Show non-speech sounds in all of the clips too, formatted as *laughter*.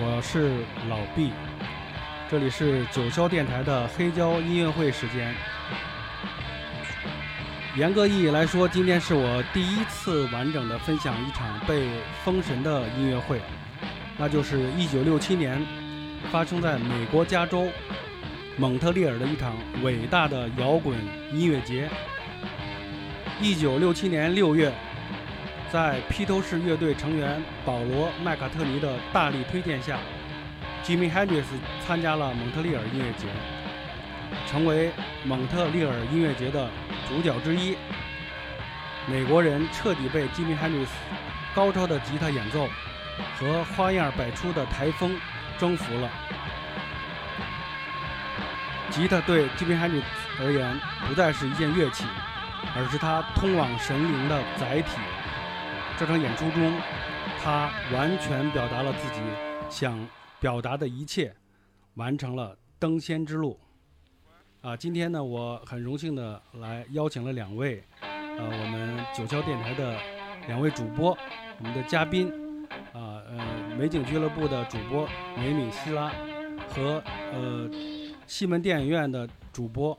我是老毕，这里是九霄电台的黑胶音乐会时间。严格意义来说，今天是我第一次完整的分享一场被封神的音乐会，那就是1967年发生在美国加州蒙特利尔的一场伟大的摇滚音乐节。1967年6月。在披头士乐队成员保罗·麦卡特尼的大力推荐下，Jimmy Hendrix 参加了蒙特利尔音乐节，成为蒙特利尔音乐节的主角之一。美国人彻底被 Jimmy Hendrix 高超的吉他演奏和花样百出的台风征服了。吉他对 Jimmy Hendrix 而言不再是一件乐器，而是他通往神灵的载体。这场演出中，他完全表达了自己想表达的一切，完成了登仙之路。啊，今天呢，我很荣幸的来邀请了两位，呃，我们九霄电台的两位主播，我们的嘉宾，啊，呃，美景俱乐部的主播美女希拉和呃西门电影院的主播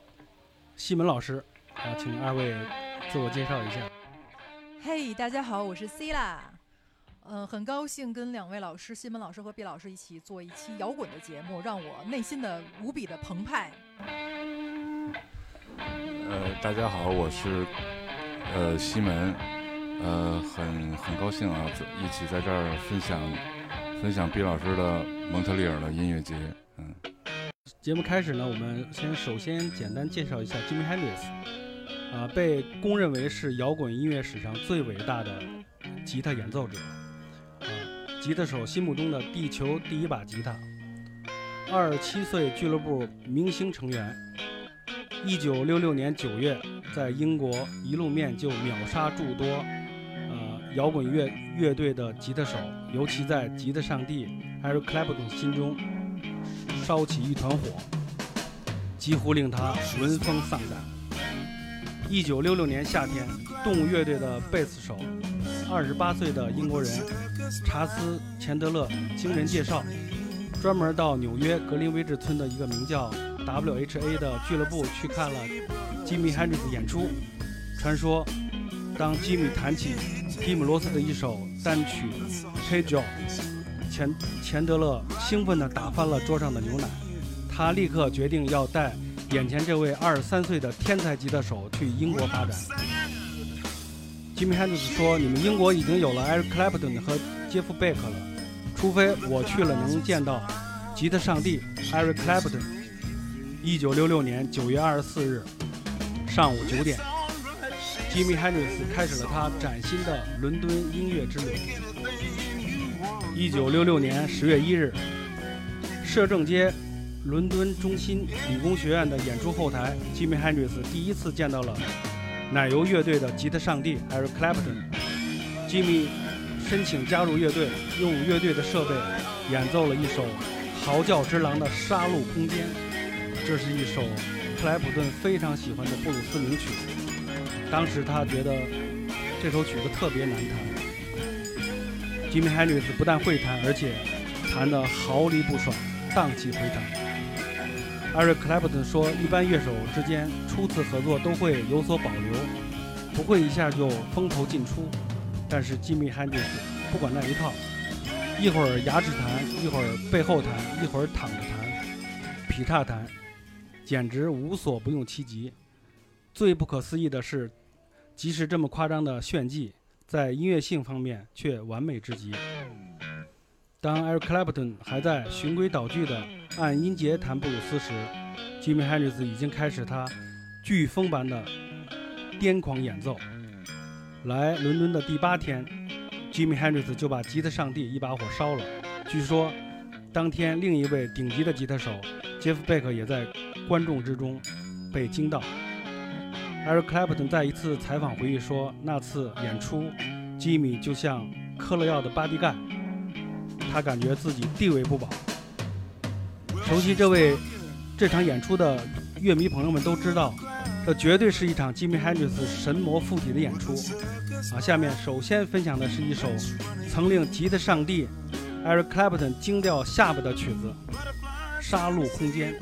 西门老师，啊，请二位自我介绍一下。嘿，大家好，我是 C 啦，嗯，很高兴跟两位老师，西门老师和毕老师一起做一期摇滚的节目，让我内心的无比的澎湃。呃，大家好，我是呃西门，呃，很很高兴啊，一起在这儿分享分享毕老师的蒙特利尔的音乐节。嗯，节目开始呢，我们先首先简单介绍一下 Jimmy Hendrix。啊，被公认为是摇滚音乐史上最伟大的吉他演奏者，啊，吉他手心目中的地球第一把吉他。二十七岁俱乐部明星成员，一九六六年九月在英国一露面就秒杀诸多呃摇滚乐乐队的吉他手，尤其在吉他上帝 Eric Clapton 心中烧起一团火，几乎令他闻风丧胆。一九六六年夏天，动物乐队的贝斯手，二十八岁的英国人查斯·钱德勒，经人介绍，专门到纽约格林威治村的一个名叫 W.H.A 的俱乐部去看了吉米·汉 i 斯演出。传说，当吉米弹起蒂姆·罗斯的一首单曲《Hey Joe》，钱钱德勒兴奋地打翻了桌上的牛奶，他立刻决定要带。眼前这位二十三岁的天才吉他手去英国发展。Jimmy Hendrix 说：“你们英国已经有了 Eric Clapton 和杰夫·贝克了，除非我去了能见到吉他上帝 Eric Clapton。”一九六六年九月二十四日上午九点，，Jimmy Hendrix 开始了他崭新的伦敦音乐之旅。一九六六年十月一日，摄政街。伦敦中心理工学院的演出后台，Jimmy Hendrix 第一次见到了奶油乐队的吉他上帝 Eric Clapton。Jimmy 申请加入乐队，用乐队的设备演奏了一首嚎叫之狼的《杀戮空间》。这是一首克莱普顿非常喜欢的布鲁斯名曲。当时他觉得这首曲子特别难弹。Jimmy Hendrix 不但会弹，而且弹得毫厘不爽，荡气回肠。Eric Clapton 说：“一般乐手之间初次合作都会有所保留，不会一下就风头尽出。但是 Jimmy Hendrix 不管那一套，一会儿牙齿弹，一会儿背后弹，一会儿躺着弹，劈叉弹，简直无所不用其极。最不可思议的是，即使这么夸张的炫技，在音乐性方面却完美至极。当 Eric Clapton 还在循规蹈矩的。”按音节弹布鲁斯时，Jimmy Hendrix 已经开始他飓风般的癫狂演奏。来伦敦的第八天，Jimmy Hendrix 就把吉他上帝一把火烧了。据说，当天另一位顶级的吉他手 Jeff Beck 也在观众之中被惊到。Eric Clapton 在一次采访回忆说：“那次演出，Jimmy 就像嗑了药的巴蒂盖，他感觉自己地位不保。”熟悉这位这场演出的乐迷朋友们都知道，这绝对是一场 Jimmy Hendrix 神魔附体的演出。啊，下面首先分享的是一首曾令吉他上帝 Eric Clapton 惊掉下巴的曲子《杀戮空间》。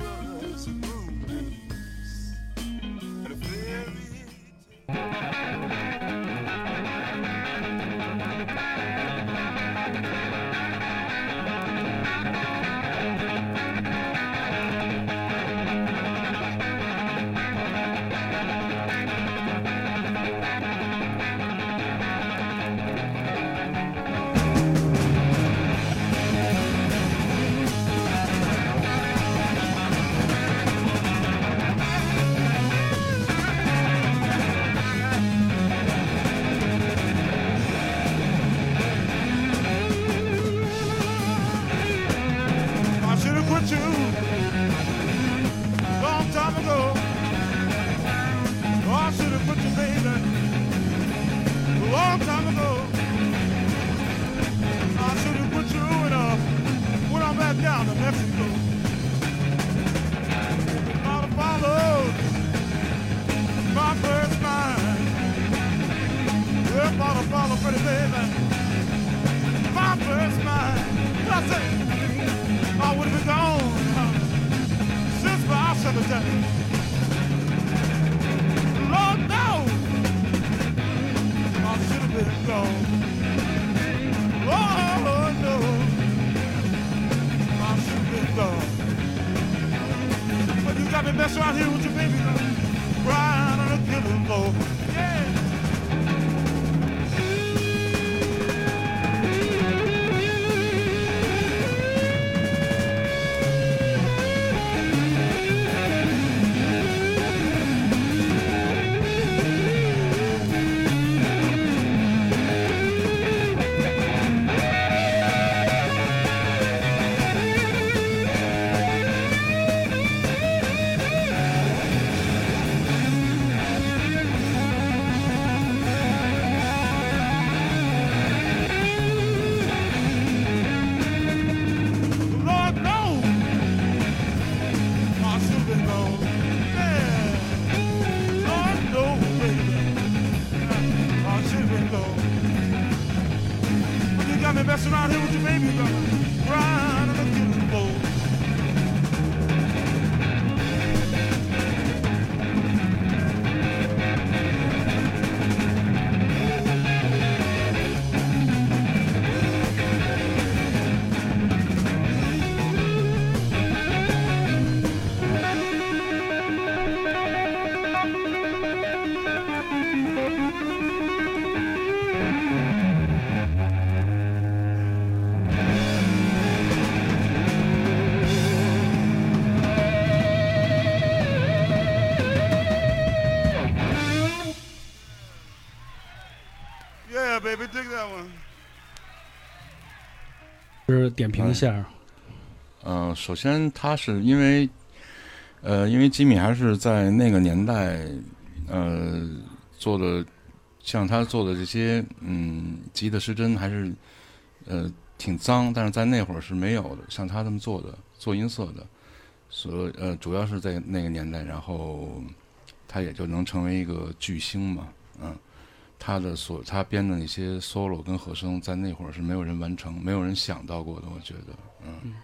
点评一下，嗯、首先他是因为，呃，因为吉米还是在那个年代，呃，做的像他做的这些，嗯，吉的失真还是，呃，挺脏，但是在那会儿是没有的，像他这么做的，做音色的，所呃，主要是在那个年代，然后他也就能成为一个巨星嘛，嗯。他的所他编的那些 solo 跟和声，在那会儿是没有人完成，没有人想到过的，我觉得，嗯，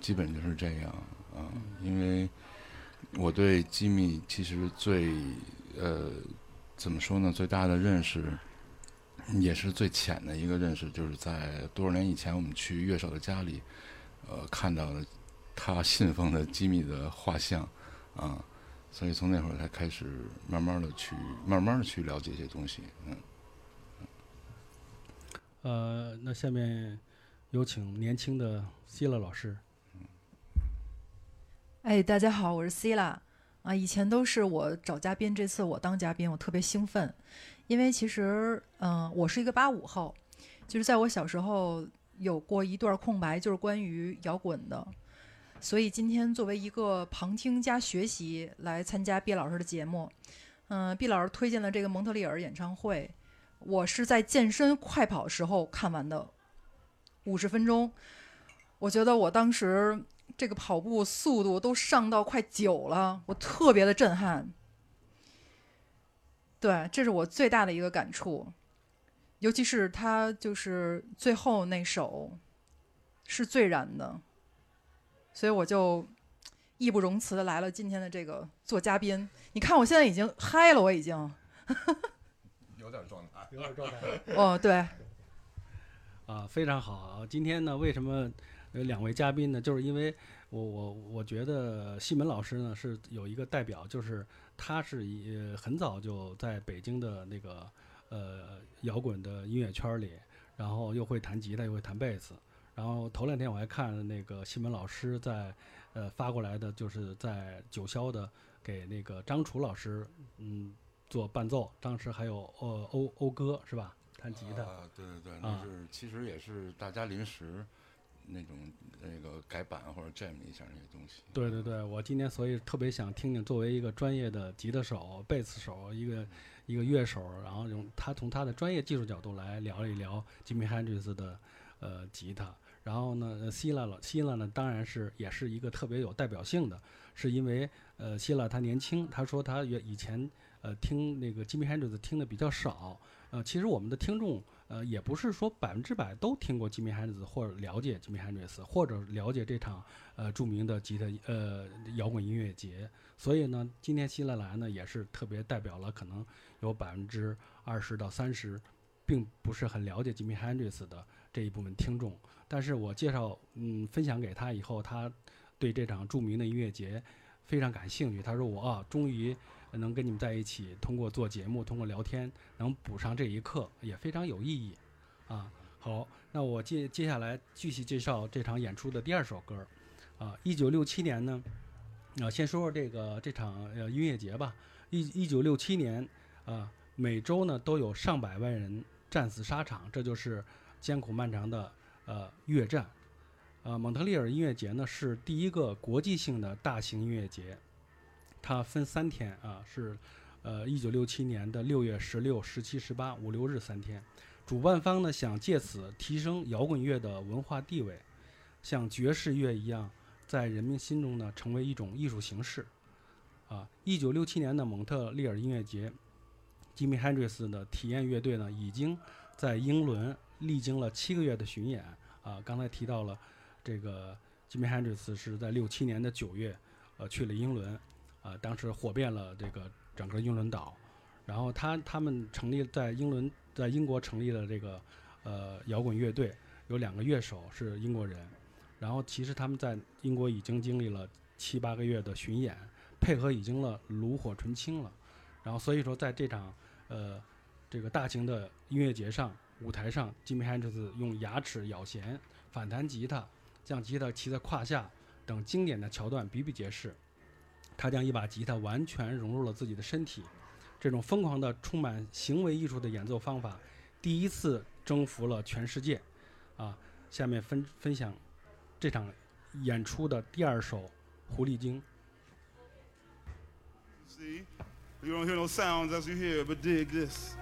基本就是这样啊。因为我对吉米其实最呃怎么说呢，最大的认识，也是最浅的一个认识，就是在多少年以前，我们去乐手的家里，呃，看到了他信奉的吉米的画像啊。所以从那会儿才开始慢慢的去慢慢的去了解一些东西，嗯。呃，那下面有请年轻的希勒老师。哎，大家好，我是 C 啦。啊，以前都是我找嘉宾，这次我当嘉宾，我特别兴奋，因为其实，嗯、我是一个八五后，就是在我小时候有过一段空白，就是关于摇滚的，所以今天作为一个旁听加学习来参加毕老师的节目。嗯、毕老师推荐了这个蒙特利尔演唱会，我是在健身快跑时候看完的，五十分钟，我觉得我当时这个跑步速度都上到快九了，我特别的震撼。对，这是我最大的一个感触。尤其是他就是最后那首是最燃的，所以我就义不容辞的来了今天的这个做嘉宾。你看我现在已经嗨了，我已经 *laughs* 有点状态。有点状态。哦，对，啊，非常好。今天呢，为什么有两位嘉宾呢？就是因为我我我觉得西门老师呢是有一个代表，就是他是一呃很早就在北京的那个呃摇滚的音乐圈里，然后又会弹吉他，又会弹贝斯。然后头两天我还看那个西门老师在呃发过来的，就是在九霄的给那个张楚老师嗯做伴奏，当时还有呃欧欧哥是吧？弹吉他。啊，对对对，啊那是其实也是大家临时那种那个改版或者 jam 一下那些东西。对对对，我今天所以特别想听听，作为一个专业的吉他手、贝斯手，一个一个乐手，然后用他从他的专业技术角度来聊一聊 Jimmy Hendrix 的呃吉他。然后呢，希拉老希拉呢，当然是也是一个特别有代表性的，是因为呃希拉他年轻，他说他原以前呃听那个 Jimmy Hendrix 听的比较少，呃其实我们的听众呃也不是说百分之百都听过 Jimmy Hendrix 或者了解 Jimmy Hendrix 或者了解这场呃著名的吉他呃摇滚音乐节，所以呢，今天希拉来呢也是特别代表了可能有百分之二十到三十，并不是很了解 Jimmy Hendrix 的这一部分听众。但是我介绍嗯分享给他以后，他对这场著名的音乐节非常感兴趣。他说我啊，终于能跟你们在一起，通过做节目，通过聊天，能补上这一课，也非常有意义啊。好，那我接接下来继续介绍这场演出的第二首歌啊。一九六七年呢，啊，先说说这个这场呃音乐节吧。一一九六七年啊，每周呢都有上百万人战死沙场，这就是艰苦漫长的呃越战。呃，蒙特利尔音乐节呢是第一个国际性的大型音乐节，它分三天啊，是呃一九六七年的六月十六、十七、十八五六日三天。主办方呢想借此提升摇滚乐的文化地位，像爵士乐一样，在人民心中呢成为一种艺术形式。啊，一九六七年的蒙特利尔音乐节，Jimmy Hendrix 的体验乐队呢已经在英伦历经了七个月的巡演。啊，刚才提到了这个 Jimmy Hendrix 是在六七年的九月，呃，去了英伦，啊，当时火遍了这个整个英伦岛。然后他他们成立在英伦，在英国成立了这个呃摇滚乐队，有两个乐手是英国人。然后其实他们在英国已经经历了七八个月的巡演，配合已经了炉火纯青了。然后所以说在这场呃这个大型的音乐节上，舞台上，Jimmy Hendrix 用牙齿咬弦、反弹吉他、将吉他骑在胯下等经典的桥段比比皆是。他将一把吉他完全融入了自己的身体，这种疯狂的、充满行为艺术的演奏方法，第一次征服了全世界。啊，下面分分享这场演出的第二首《狐狸精》。See, you don't hear no sounds as you hear, but dig this.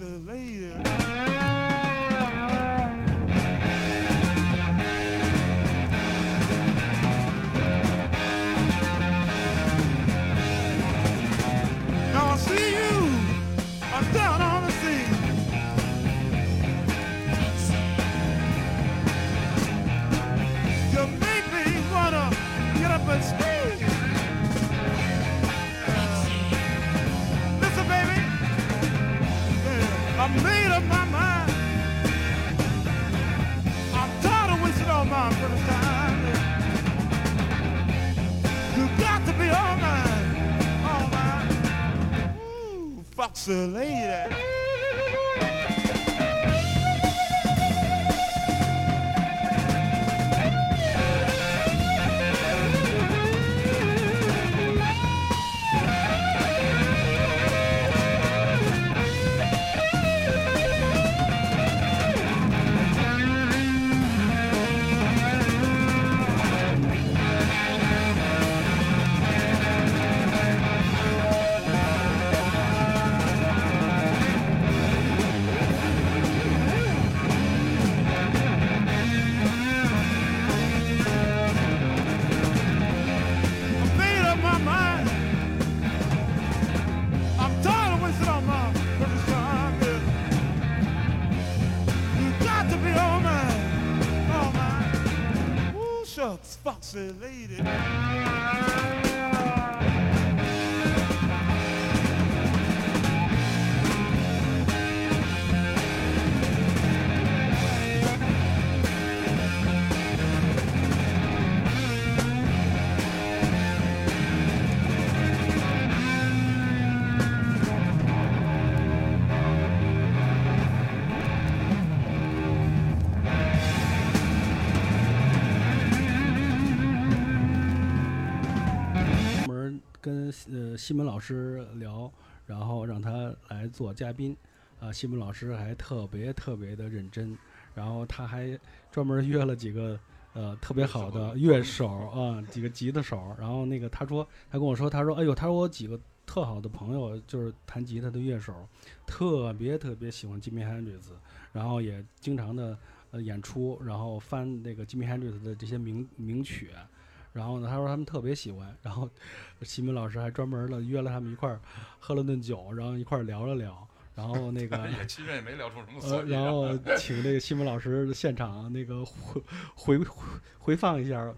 later. Celine. Believe. 西门老师聊，然后让他来做嘉宾，啊，西门老师还特别特别的认真，然后他还专门约了几个呃特别好的乐手。啊，几个吉他手，然后那个他说他跟我说，他说哎呦，他说我有几个特好的朋友就是弹吉他的乐手，特别特别喜欢吉米·汉 d 斯，然后也经常的呃演出，然后翻那个吉米·汉 d 斯的这些名名曲。然后呢，他说他们特别喜欢，然后 *laughs* 西门老师还专门的约了他们一块儿喝了顿酒，然后一块儿聊了聊，然后那个 *laughs* 也其实也没聊出什么呃，所以然。然后请那个西门老师现场那个回回回回放一下，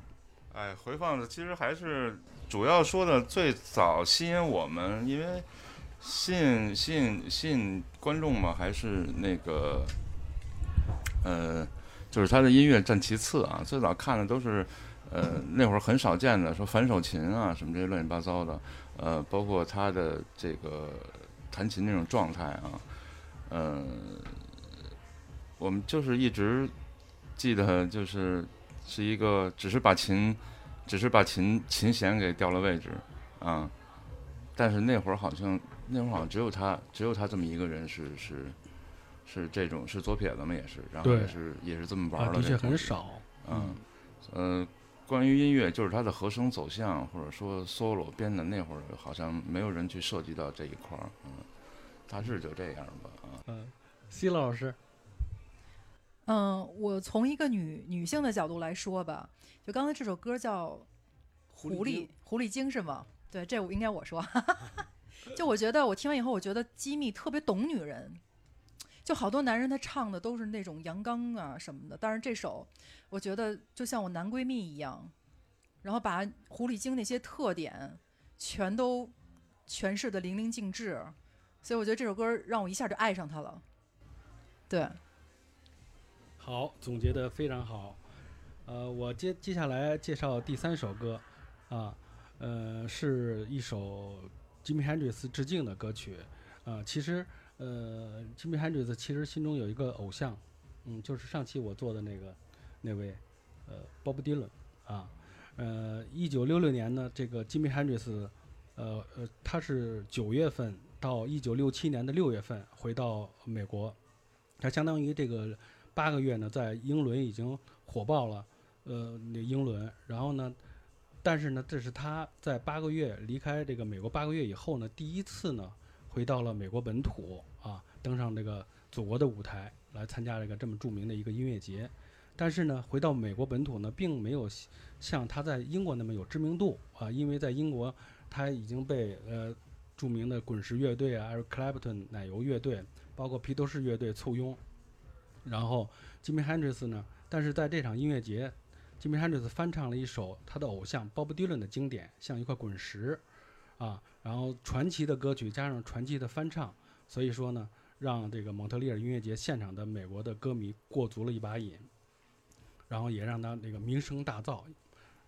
哎，回放的其实还是主要说的最早吸引我们，因为吸引吸引吸引观众嘛，还是那个呃，就是他的音乐占其次啊。最早看的都是呃那会儿很少见的，说反手琴啊什么这些乱七八糟的，呃，包括他的这个弹琴那种状态啊，呃，我们就是一直记得就是是一个只是把琴。只是把琴琴弦给调了位置，啊，但是那会儿好像那会儿好像只有他只有他这么一个人是是是这种是左撇子嘛也是，然后也是也是这么玩的确这东西，很少，嗯，呃，关于音乐就是它的和声走向或者说 solo 编的那会儿好像没有人去涉及到这一块儿，嗯，大致就这样吧，啊，嗯，西老师，嗯，我从一个女女性的角度来说吧，就刚才这首歌叫《狐狸狐狸精》是吗？对，这我应该我说。*laughs* 就我觉得我听完以后，我觉得机密特别懂女人，就好多男人他唱的都是那种阳刚啊什么的，但是这首我觉得就像我男闺蜜一样，然后把狐狸精那些特点全都诠释的淋漓尽致，所以我觉得这首歌让我一下就爱上他了。对，好，总结的非常好。呃，我接接下来介绍第三首歌，啊，呃，是一首吉米·汉 d 斯致敬的歌曲。啊，其实，呃，，Jimmy Hendrix 其实心中有一个偶像，嗯，就是上期我做的那个那位，呃，鲍勃迪伦啊。呃，一九六六年呢，这个 Jimmy Hendrix，，呃呃，他是九月份到一九六七年的六月份回到美国，他相当于这个八个月呢，在英伦已经火爆了，呃，那英伦，然后呢，但是呢，这是他在八个月离开这个美国八个月以后呢，第一次呢回到了美国本土啊，登上这个祖国的舞台来参加这个这么著名的一个音乐节。但是呢，回到美国本土呢，并没有像他在英国那么有知名度啊，因为在英国他已经被呃著名的滚石乐队啊，还有 Clapton 奶油乐队，包括披头士乐队簇拥。然后吉米·汉 d 斯呢，但是在这场音乐节，吉米·汉 d 斯翻唱了一首他的偶像鲍勃迪伦的经典，像一块滚石，啊，然后传奇的歌曲加上传奇的翻唱，所以说呢，让这个蒙特利尔音乐节现场的美国的歌迷过足了一把瘾，然后也让他这个名声大噪。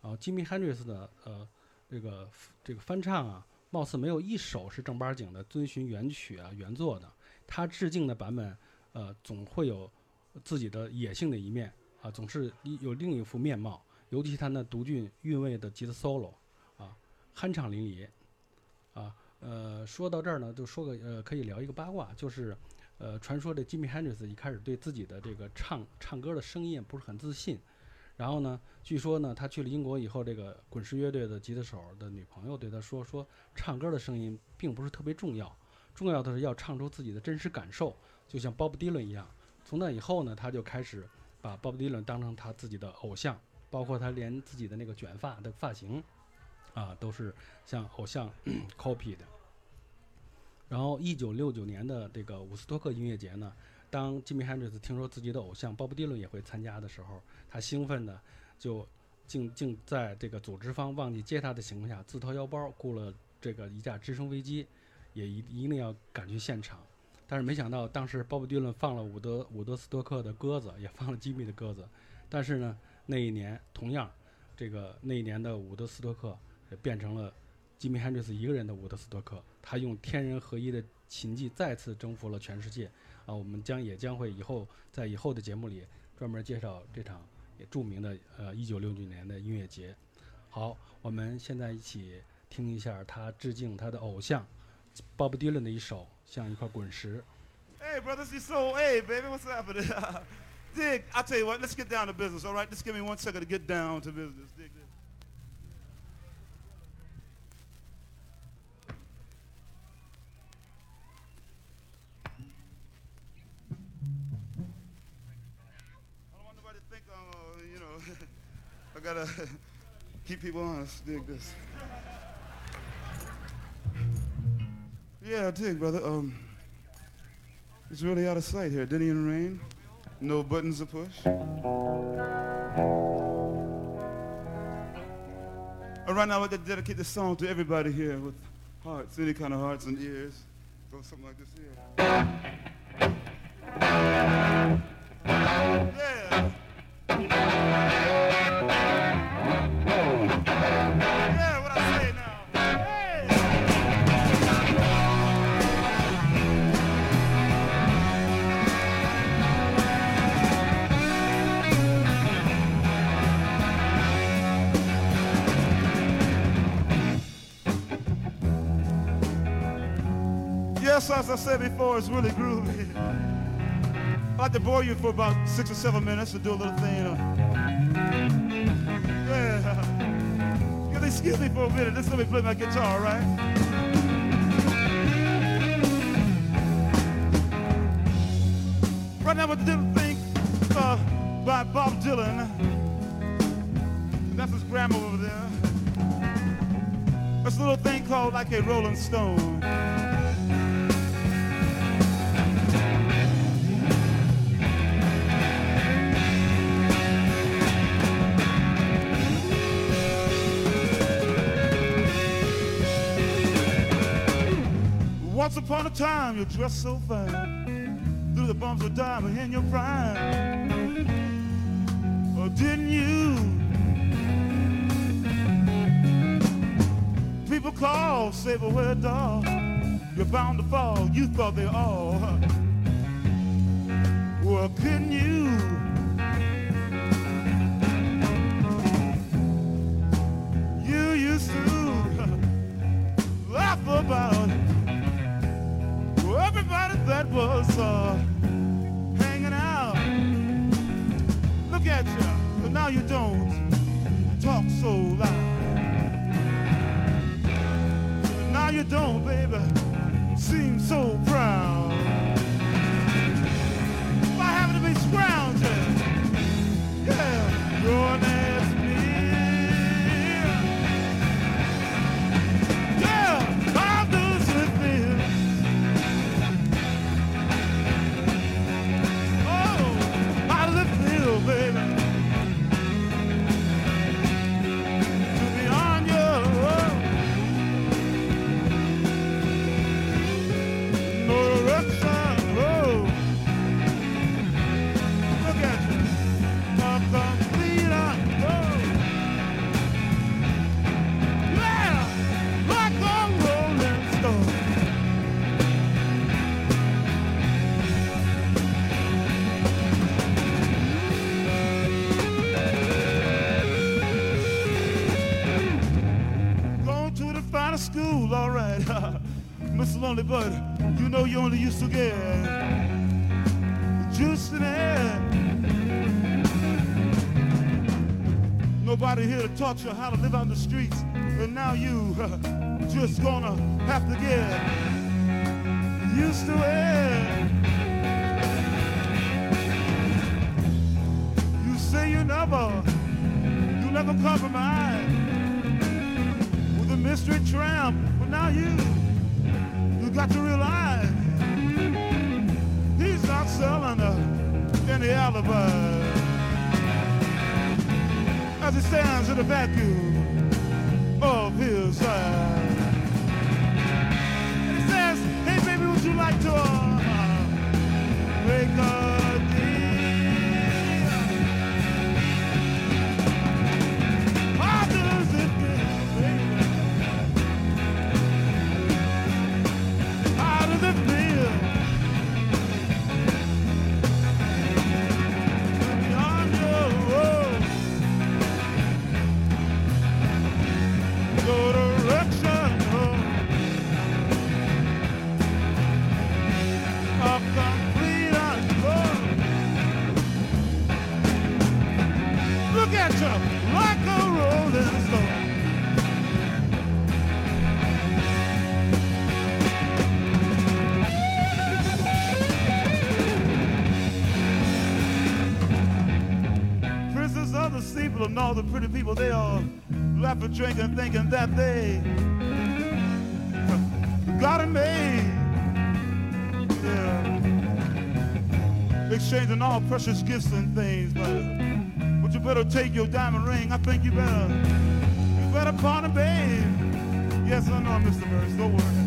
然后吉米·汉 d 斯的呃这个这个翻唱啊，貌似没有一首是正八经的遵循原曲啊原作的，他致敬的版本呃总会有自己的野性的一面啊，总是有另一副面貌，尤其他那独具韵味的吉他 solo 啊，酣畅淋漓啊。呃，说到这儿呢，就说个呃，可以聊一个八卦，就是呃，传说这吉米·汉 d 斯一开始对自己的这个唱唱歌的声音不是很自信，然后呢，据说呢，他去了英国以后，这个滚石乐队的吉他手的女朋友对他说，说唱歌的声音并不是特别重要，重要的是要唱出自己的真实感受，就像鲍勃迪伦一样。从那以后呢，他就开始把鲍勃迪伦当成他自己的偶像，包括他连自己的那个卷发的发型，啊，都是向偶像 *clears throat* copy 的。然后，一九六九年的这个伍斯托克音乐节呢，当吉米·汉 d 斯听说自己的偶像鲍勃迪伦也会参加的时候，他兴奋的就竟竟在这个组织方忘记接他的情况下，自掏腰包雇了这个一架直升飞机，也一一定要赶去现场。但是没想到，当时鲍勃迪伦放了伍德伍德斯托克的鸽子，也放了吉米的鸽子。但是呢，那一年同样，这个那一年的伍德斯托克变成了吉米·汉 n 斯一个人的伍德斯托克。他用天人合一的琴技再次征服了全世界。啊，我们将也将会以后在以后的节目里专门介绍这场也著名的呃一九六九年的音乐节。好，我们现在一起听一下他致敬他的偶像 Bob Dylan 的一首。像一块滚石。Hey, brother, this is so. Hey, baby, what's happening? Dig, I'll tell you what, let's get down to business, all right? Just give me one second to get down to business. Dig I gotta keep people honest. Dig this. Yeah, I dig, brother. Um, it's really out of sight here. Didn't even rain. No buttons to push. All right, now I'd like to dedicate this song to everybody here with hearts, any kind of hearts and ears. Go something like this here. Yeah, as I said before, it's really groovy. I'd like to bore you for about six or seven minutes to do a little thing. Yeah. *laughs* You'll excuse me for a minute. Just let me play my guitar, all right? Right now, what didn't think uh, by Bob Dylan. That's his grandma over there. That's a little thing called like a Rolling Stone. Once upon a time, you dressed so fine. Through the bumps of diamond in your prime. Oh, didn't you? People call, say, but where dog? You're bound to fall. You thought they all. Well, couldn't? You get juice in it. Nobody here to taught you how to live on the streets, and now you just gonna have to get used to it. You say you never, you never compromise with a mystery tramp, but now you, you got to realize selling uh, any alibi. as he stands in the vacuum of his side. And he says, Hey, baby, would you like to uh, make a drinking, thinking that they got it made. Yeah. Exchanging all precious gifts and things, but, but you better take your diamond ring. I think you better, you better pawn it, babe. Yes, I know, Mr. Burns, don't worry.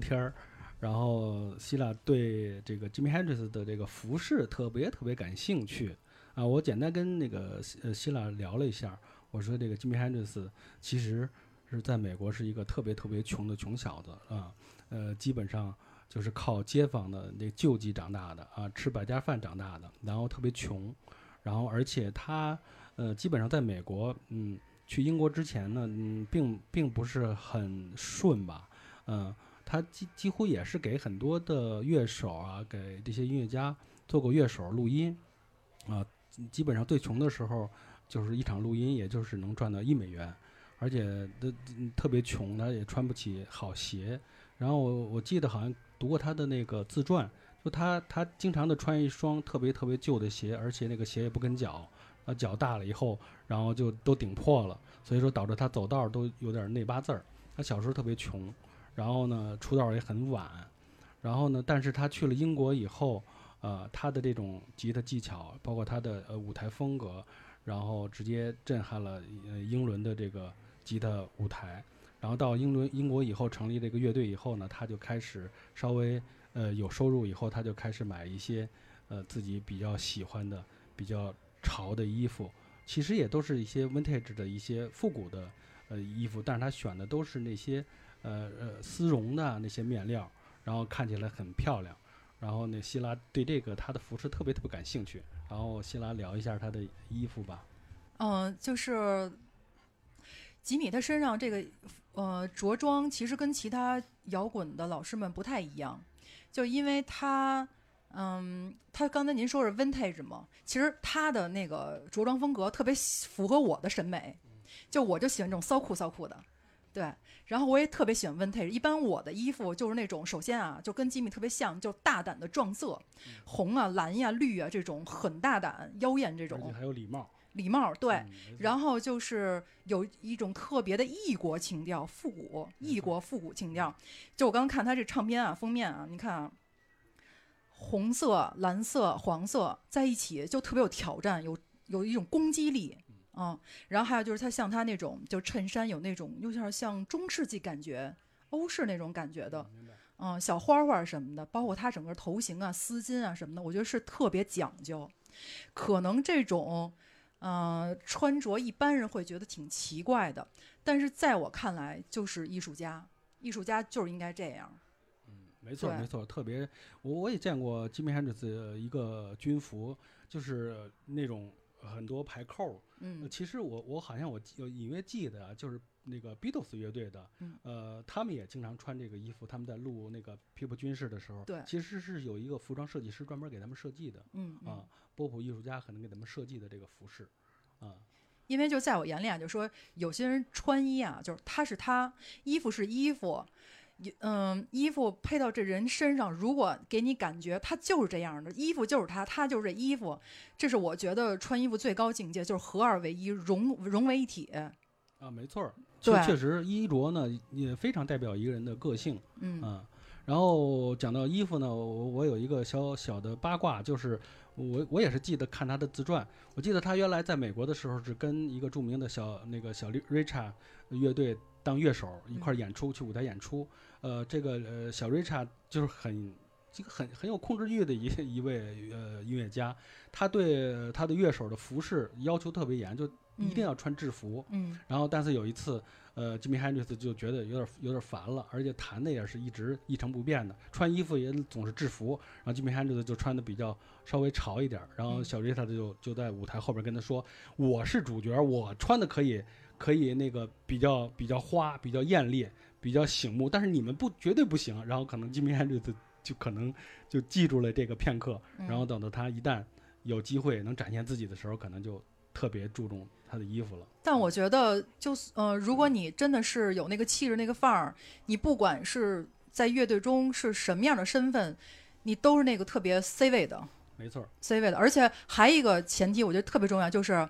天儿，然后希腊对这个 Jimmy Hendrix 的这个服饰特别特别感兴趣啊。我简单跟那个呃希腊聊了一下，我说这个 Jimmy Hendrix 其实是在美国是一个特别特别穷的穷小子啊，呃，基本上就是靠街坊的那救济长大的啊，吃百家饭长大的，然后特别穷，然后而且他呃基本上在美国嗯。去英国之前呢，嗯，并并不是很顺吧，嗯，他几几乎也是给很多的乐手啊，给这些音乐家做过乐手录音，啊，基本上最穷的时候，就是一场录音，也就是能赚到一美元，而且的特别穷，他也穿不起好鞋。然后我我记得好像读过他的那个自传，就他他经常的穿一双特别特别旧的鞋，而且那个鞋也不跟脚。啊，脚大了以后，然后就都顶破了，所以说导致他走道都有点内八字儿。他小时候特别穷，然后呢出道也很晚，然后呢，但是他去了英国以后，呃，他的这种吉他技巧，包括他的呃舞台风格，然后直接震撼了呃英伦的这个吉他舞台。然后到英伦英国以后，成立这个乐队以后呢，他就开始稍微呃有收入以后，他就开始买一些呃自己比较喜欢的比较。潮的衣服，其实也都是一些 vintage 的一些复古的呃衣服，但是他选的都是那些呃呃丝绒的那些面料，然后看起来很漂亮。然后那希拉对这个他的服饰特别特别感兴趣，然后希拉聊一下他的衣服吧。嗯，就是吉米他身上这个呃着装其实跟其他摇滚的老师们不太一样，就因为他。嗯，他刚才您说是 vintage 嘛？其实他的那个着装风格特别符合我的审美，就我就喜欢这种骚酷骚酷的，对。然后我也特别喜欢 vintage。一般我的衣服就是那种，首先啊，就跟吉米特别像，就大胆的撞色，红啊、蓝呀、绿啊这种很大胆、妖艳这种。还有礼帽。礼帽，对，嗯然后就是有一种特别的异国情调，复古异国复古情调。就我刚刚看他这唱片啊，封面啊，你看啊，红色、蓝色、黄色在一起就特别有挑战，有有一种攻击力。嗯，然后还有就是他像他那种就衬衫有那种有点像中世纪感觉、欧式那种感觉的，嗯，小花花什么的，包括他整个头型啊、丝巾啊什么的，我觉得是特别讲究。可能这种，呃，穿着一般人会觉得挺奇怪的，但是在我看来，就是艺术家，艺术家就是应该这样。没错，没错，特别我我也见过吉米·亨德斯一个军服，就是那种很多排扣嗯。其实我我好像我记有隐约记得啊，就是那个 Beatles 乐队的，嗯。呃，他们也经常穿这个衣服。他们在录那个皮普军事的时候，对。其实是有一个服装设计师专门给他们设计的嗯嗯啊，波普艺术家可能给他们设计的这个服饰啊，因为就在我眼里啊，就说有些人穿衣啊，就是他是他，衣服是衣服，也嗯，衣服配到这人身上，如果给你感觉他就是这样的，衣服就是他，他就是这衣服，这是我觉得穿衣服最高境界，就是合二为一，融融为一体。啊，没错确确实衣着呢也非常代表一个人的个性。嗯啊。然后讲到衣服呢，我我有一个小小的八卦，就是我我也是记得看他的自传，我记得他原来在美国的时候是跟一个著名的小那个小 Richard 乐队当乐手一块演出，去舞台演出。呃，这个呃小 Richard 就是很这个很很有控制欲的一 *laughs* 一位呃音乐家，他对他的乐手的服饰要求特别严，就一定要穿制服。嗯然后，但是有一次，呃，，Jimmy Hendrix 就觉得有点有点烦了，而且弹的也是一直一成不变的，穿衣服也总是制服。然后 Jimmy Hendrix 就穿的比较稍微潮一点，然后嗯小瑞塔就就在舞台后边跟他说：“我是主角，我穿的可以可以那个比较比较花，比较艳丽，比较醒目，但是你们不绝对不行。”然后可能吉米·亨德斯就可能就记住了这个片刻，嗯然后等到他一旦有机会能展现自己的时候，可能就特别注重他的衣服了。但我觉得，就是呃，如果你真的是有那个气质、那个范儿，你不管是在乐队中是什么样的身份，你都是那个特别 C 位的没错。C 位的。而且还一个前提，我觉得特别重要，就是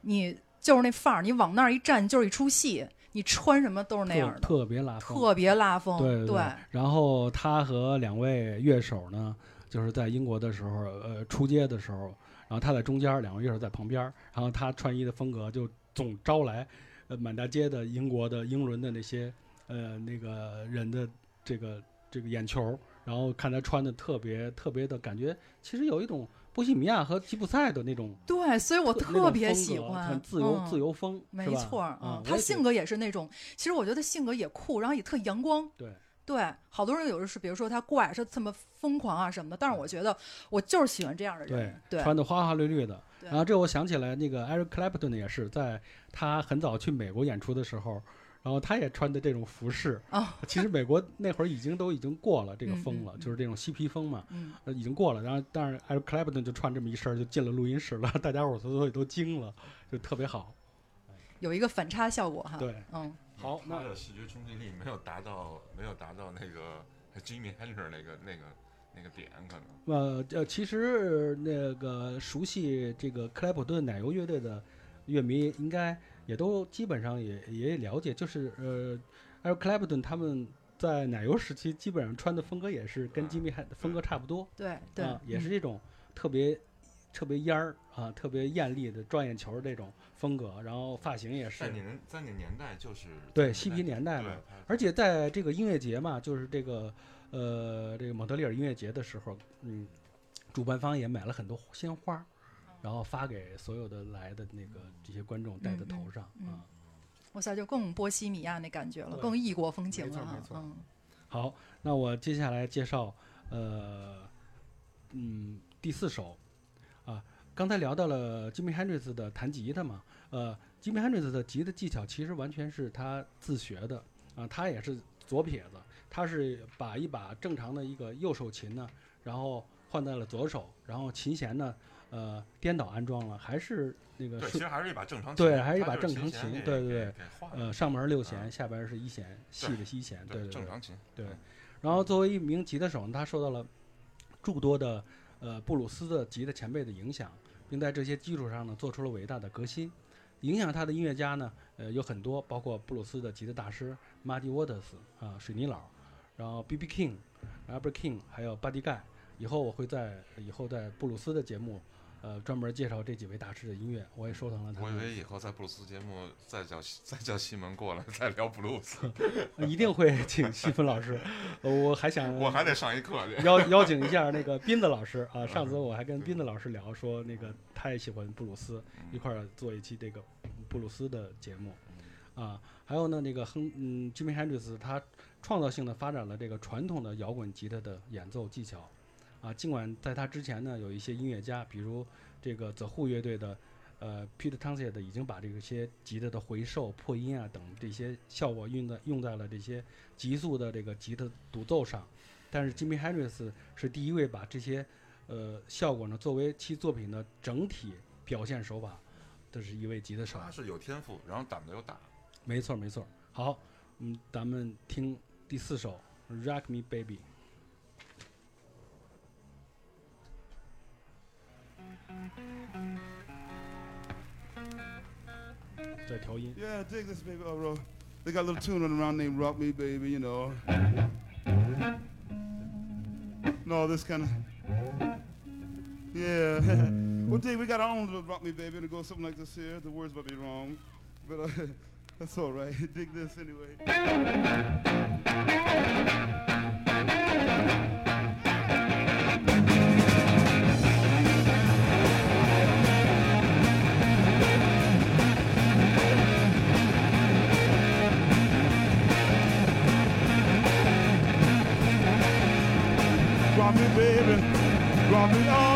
你就是那范儿，你往那儿一站就是一出戏，你穿什么都是那样的，特特别拉风。特别拉风。对对然后他和两位乐手呢，就是在英国的时候，呃，出街的时候，然后他在中间，两位乐手在旁边，然后他穿衣的风格就总招来，呃，满大街的英国的英伦的那些呃那个人的这个这个眼球，然后看他穿的特别特别的感觉，其实有一种波西米亚和吉普赛的那种。对，所以我特别喜欢，很自由、嗯自由风，没错儿，嗯，他性格也是那种，其实我觉得性格也酷，然后也特阳光。对对，好多人有的是，比如说他怪，是这么疯狂啊什么的，但是我觉得我就是喜欢这样的人。对，穿的花花绿绿的。然后这我想起来，那个 Eric Clapton 也是在他很早去美国演出的时候，然后他也穿的这种服饰。啊，其实美国那会儿已经都已经过了这个嗯风了，嗯就是这种嬉皮风嘛，嗯，呃，已经过了。然后，但是 Eric Clapton 就穿这么一身就进了录音室了，大家伙儿都都惊了，就特别好。有一个反差效果哈。对，嗯，好，他那的视觉冲击力没有达到，没有达到那个 Jimmy Hendrix 那个那个那个点，可能。呃呃，其实那个熟悉这个克莱普顿奶油乐队的乐迷，应该也都基本上也也了解，就是呃，艾尔克莱普顿他们在奶油时期基本上穿的风格也是跟吉米汉风格差不多，对对啊，，也是嗯这种特别特别烟儿啊，特别艳丽的转眼球这种风格，然后发型也是在，你们在那年代就是对嬉皮年代嘛，而且在这个音乐节嘛，就是这个呃这个蒙特利尔音乐节的时候，嗯，主办方也买了很多鲜花，然后发给所有的来的那个这些观众戴在头上啊。哇塞，就更波西米亚那感觉了，更异国风情没错了哈没。错嗯好，那我接下来介绍呃嗯第四首啊，刚才聊到了 Jimmy Hendrix 的弹吉他嘛，呃，，Jimmy Hendrix 的吉他技巧其实完全是他自学的啊，他也是左撇子，他是把一把正常的一个右手琴呢，然后换在了左手，然后琴弦呢，呃，颠倒安装了，还是那个对，其实还是一把正常琴，对还是一把正常琴对对对呃上面是六啊弦，下边是一弦，细的一弦，对对对正。常琴，对嗯然后作为一名吉他手呢，他受到了诸多的呃布鲁斯的吉他前辈的影响，并在这些基础上呢做出了伟大的革新。影响他的音乐家呢，呃有很多，包括布鲁斯的吉他大师 Muddy Waters 啊，水泥佬，然后 B.B. King、Albert King，还有 Buddy Guy。以后我会在以后在布鲁斯的节目，呃专门介绍这几位大师的音乐，我也收藏了他我以。为以后在布鲁斯节目再叫再叫西门过来再聊布鲁斯，*laughs* 一定会请西门老师，呃我还想我还得上一课去。邀邀请一下那个斌子老师啊。上次我还跟斌子老师聊说，那个他也喜欢布鲁斯，一块儿做一期这个布鲁斯的节目啊。还有呢，那个亨嗯，Jimmy Hendrix 他创造性的发展了这个传统的摇滚吉他的演奏技巧啊。尽管在他之前呢，有一些音乐家，比如这个 The Who 乐队的呃 Peter Townshend 已经把这些吉他的回授、破音啊等这些效果用在用在了这些急速的这个吉他独奏上。但是 Jimmy Hendrix 是第一位把这些呃效果呢作为其作品的整体表现手法的是一位吉他手。他是有天赋，然后胆子又大。没错没错。好，嗯，咱们听第四首《Rock Me Baby》。再调音。 Yeah, dig this, baby. Oh, bro. They got a little tune running around named Rock Me Baby, you know. No, this kind of. Yeah. *laughs* well, Dave, we got our own little Rock Me Baby, and it goes something like this here. The words might be wrong, but uh, *laughs* that's all right. *laughs* dig this anyway. baby, brought me on.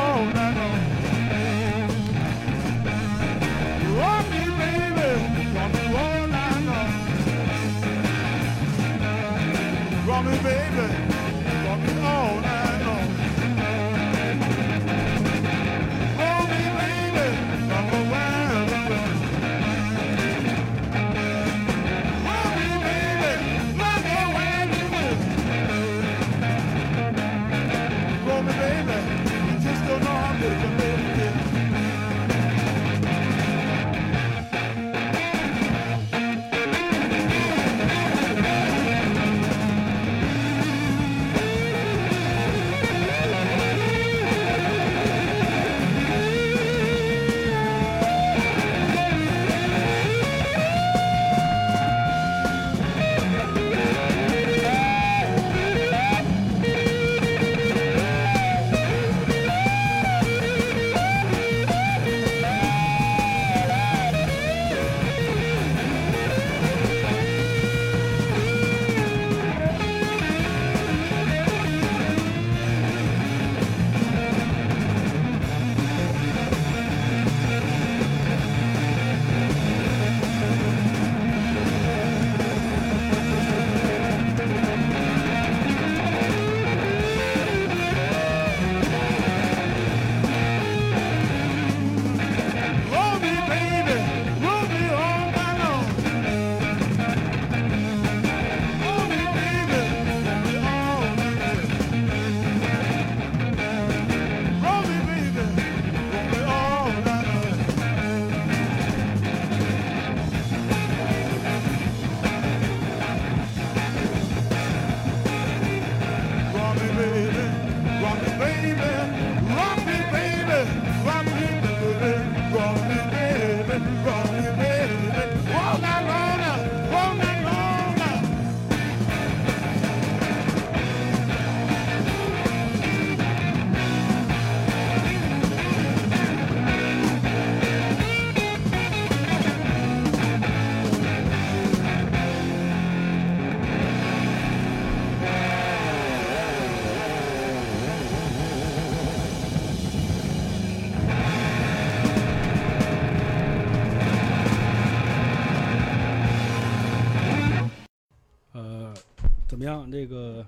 怎么样？这个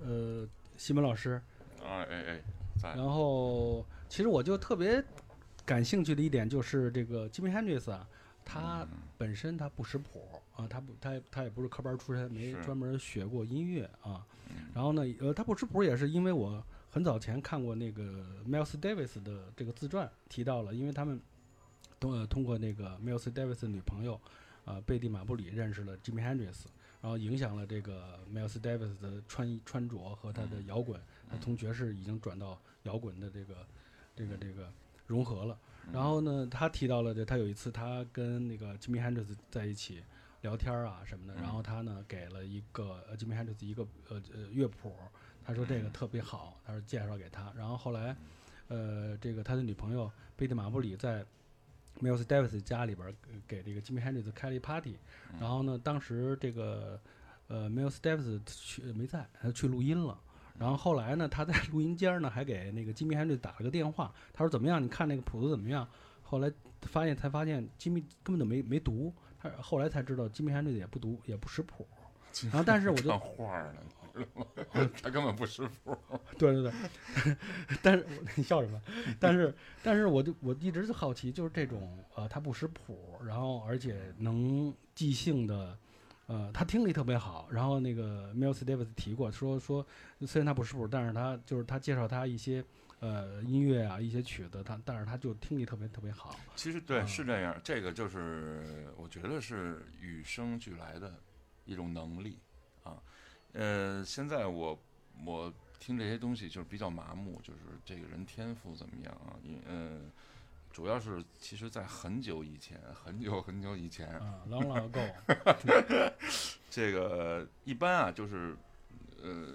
呃，西门老师，啊哎哎，在然后其实我就特别感兴趣的一点就是这个 Jimmy Hendrix 啊，他嗯本身他不识谱啊，他不他他也不是科班出身，没专门学过音乐啊。嗯然后呢，呃，他不识谱也是因为我很早前看过那个 Miles Davis 的这个自传，提到了，因为他们通呃通过那个 Miles Davis 的女朋友啊、贝蒂马布里认识了 Jimi Hendrix，然后影响了这个 Miles Davis 的穿衣穿着和他的嗯。摇滚，他从爵士已经转到摇滚的这个这个这个融合了。嗯。然后呢，他提到了这，他有一次他跟那个 Jimmy Hendrix 在一起聊天啊什么的，然嗯后他呢给了一个呃 Jimmy Hendrix 一个呃呃乐谱，他说这个嗯。特别好，他说介绍给他，然后后来呃这个他的女朋友贝蒂马布里在 Miles Davis 家里边给这个 Jimmy Hendrix 开了一 party，嗯然后呢当时这个呃 Miles Davis 去没在，他去录音了。然后后来呢，他在录音间儿呢，还给那个 Jimmy Hendrix 打了个电话，他说怎么样？你看那个谱子怎么样？后来发现才发现 Jimmy 根本就没没读，他后来才知道 Jimmy Hendrix 也不读，也不识谱。然后但是我就看画知道吗？他根本不识谱。*laughs* 对对对，*laughs* 但是 *laughs* 你笑什么？但是但是我就我一直就好奇，就是这种呃，他不识谱，然后而且能即兴的，呃，他听力特别好。然后那个 Miles Davis 提过说说，虽然他不识谱，但是他就是他介绍他一些呃音乐啊一些曲子，他但是他就听力特别特别好。其实对啊是这样，这个就是我觉得是与生俱来的一种能力啊。呃，现在我我听这些东西就是比较麻木，就是这个人天赋怎么样啊？因呃，主要是其实在很久以前，很久很久以前，啊，long long ago，这个一般啊，就是呃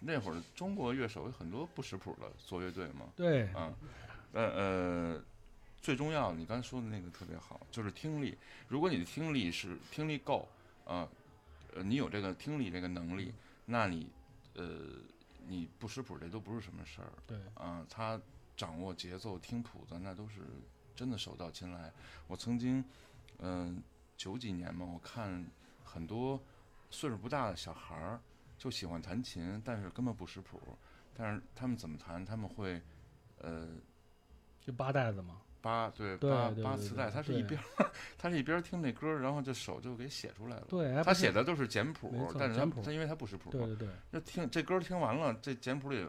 那会儿中国乐手有很多不识谱的做乐队嘛，对，啊，呃呃，最重要，你刚才说的那个特别好，就是听力。如果你的听力是听力够啊，呃，你有这个听力这个能力，那你呃，你不识谱这都不是什么事儿对，啊。他掌握节奏、听谱子，那都是真的手到擒来。我曾经，嗯、九几年嘛，我看很多岁数不大的小孩儿就喜欢弹琴，但是根本不识谱。但是他们怎么弹？他们会，呃，就八代子嘛，扒对对扒对对对扒磁带，他是一边儿他是一边儿听那歌儿，然后这手就给写出来了。对，他写的都是简谱但是他因为他不识谱嘛，对对对，就听这歌儿听完了，这简谱里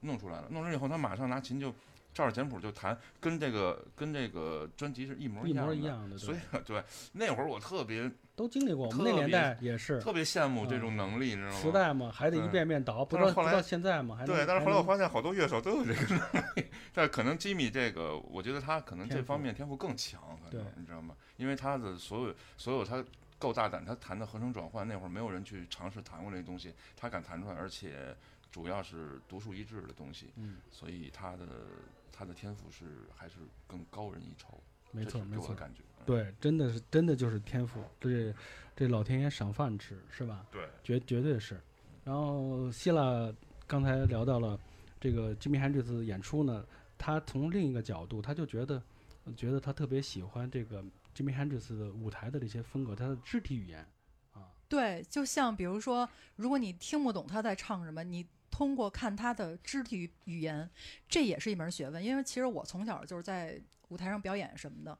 弄出来了，弄出来以后他马上拿琴就照着简谱就弹，跟这个跟这个专辑是一模一样的。模一样的，所以对，对那会儿我特别都经历过，我们那年代也是。特别羡慕这嗯种能力，你知道吗？时代嘛，还得一遍遍倒，不知但是后来道不知道现在嘛，还能对，但是后来我发现好多乐手都有这个能力，但可能吉米这个，我觉得他可能这方面天赋更强，可对能你知道吗？因为他的所有所有他够大胆，他弹的合成转换那会儿没有人去尝试弹过这个东西，他敢弹出来，而且主要是独树一帜的东西，嗯，所以他的他的天赋是还是更高人一筹，没错没错，感觉。嗯对，真的是真的就是天赋，这这老天爷赏饭吃是吧？对，绝绝对是。然后希腊刚才聊到了这个吉米汉这次演出呢，他从另一个角度，他就觉得觉得他特别喜欢这个吉米汉这次的舞台的这些风格，他的肢体语言啊，对，就像比如说，如果你听不懂他在唱什么，你通过看他的肢体语言，这也是一门学问。因为其实我从小就是在舞台上表演什么的，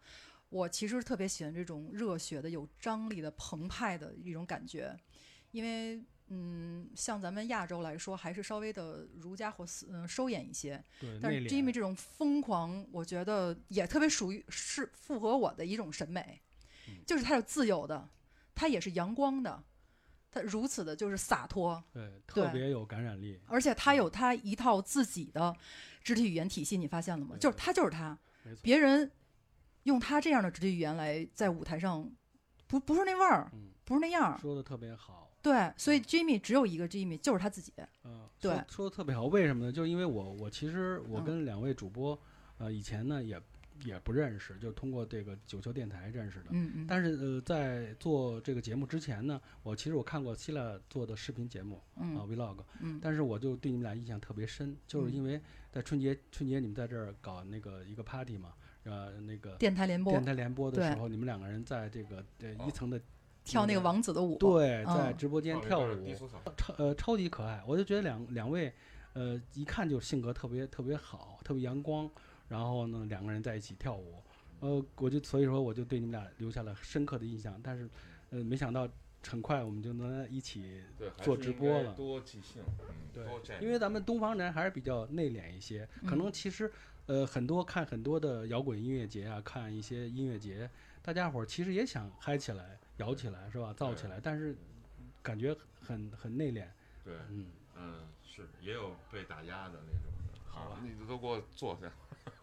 我其实特别喜欢这种热血的、有张力的、澎湃的一种感觉。因为，嗯，像咱们亚洲来说，还是稍微的儒家或斯嗯收敛一些。对，但是 Jimmy，这种疯狂，我觉得也特别属于是符合我的一种审美，嗯。就是他是自由的，他也是阳光的，他如此的就是洒脱，对，特别有感染力，而且他有他一套自己的肢体语言体系，你发现了吗？就是他就是他，别人用他这样的肢体语言来在舞台上，不不是那味儿，嗯，不是那样儿。说的特别好。对，所以 Jimmy 只有一个 Jimmy，就是他自己。嗯，对说说的特别好。为什么呢？就是因为我我其实我嗯跟两位主播，呃，以前呢也也不认识，就通过这个九球电台认识的。嗯嗯。但是呃，在做这个节目之前呢，我其实我看过希腊做的视频节目啊嗯，vlog，嗯但是我就对你们俩印象特别深，就是嗯因为在春节春节你们在这儿搞那个一个 party 嘛，呃，那个电台联播。电台联播的时候，你们两个人在这个呃一层的跳那个王子的舞。对，在嗯直播间跳舞，超呃超级可爱，我就觉得两两位，呃，一看就性格特别特别好，特别阳光，然后呢两个人在一起跳舞，呃，我就所以说我就对你们俩留下了深刻的印象，但是呃没想到很快我们就能一起做直播了。多即兴，嗯，对因为咱们东方人还是比较内敛一些，可嗯能其实呃很多看很多的摇滚音乐节啊，看一些音乐节，大家伙儿其实也想嗨起来、摇起来是吧？造起来，但是感觉很很内敛，对，嗯，嗯，是也有被打压的那种的。好吧你都给我坐下，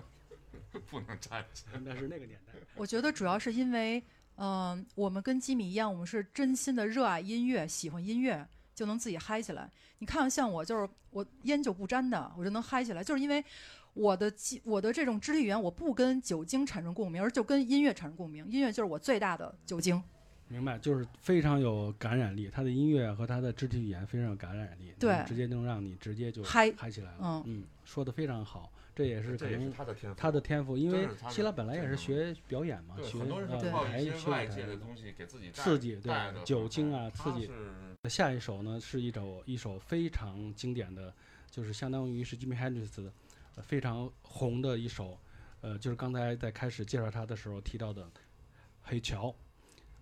*laughs* 不能站起来。*laughs* 那是那个年代。我觉得主要是因为，嗯、我们跟吉米一样，我们是真心的热爱音乐，喜欢音乐，就能自己嗨起来。你看，像我就是我烟酒不沾的，我就能嗨起来，就是因为我的肌我的这种肢体语言，我不跟酒精产生共鸣，而就跟音乐产生共鸣。音乐就是我最大的酒精。明白，就是非常有感染力，他的音乐和他的肢体语言非常有感染力，对直接能让你直接就嗨嗨起来了。嗯嗯，说的非常好，这也是可这也是能他的天赋。他的天赋，因为希拉本来也是学表演嘛，对学很多人呃是靠外界的东西给自己带刺激对酒精啊他刺激是下一首呢是一首一首非常经典的，就是相当于是 Jimi Hendrix 非常红的一首，呃，就是刚才在开始介绍他的时候提到的《黑桥》。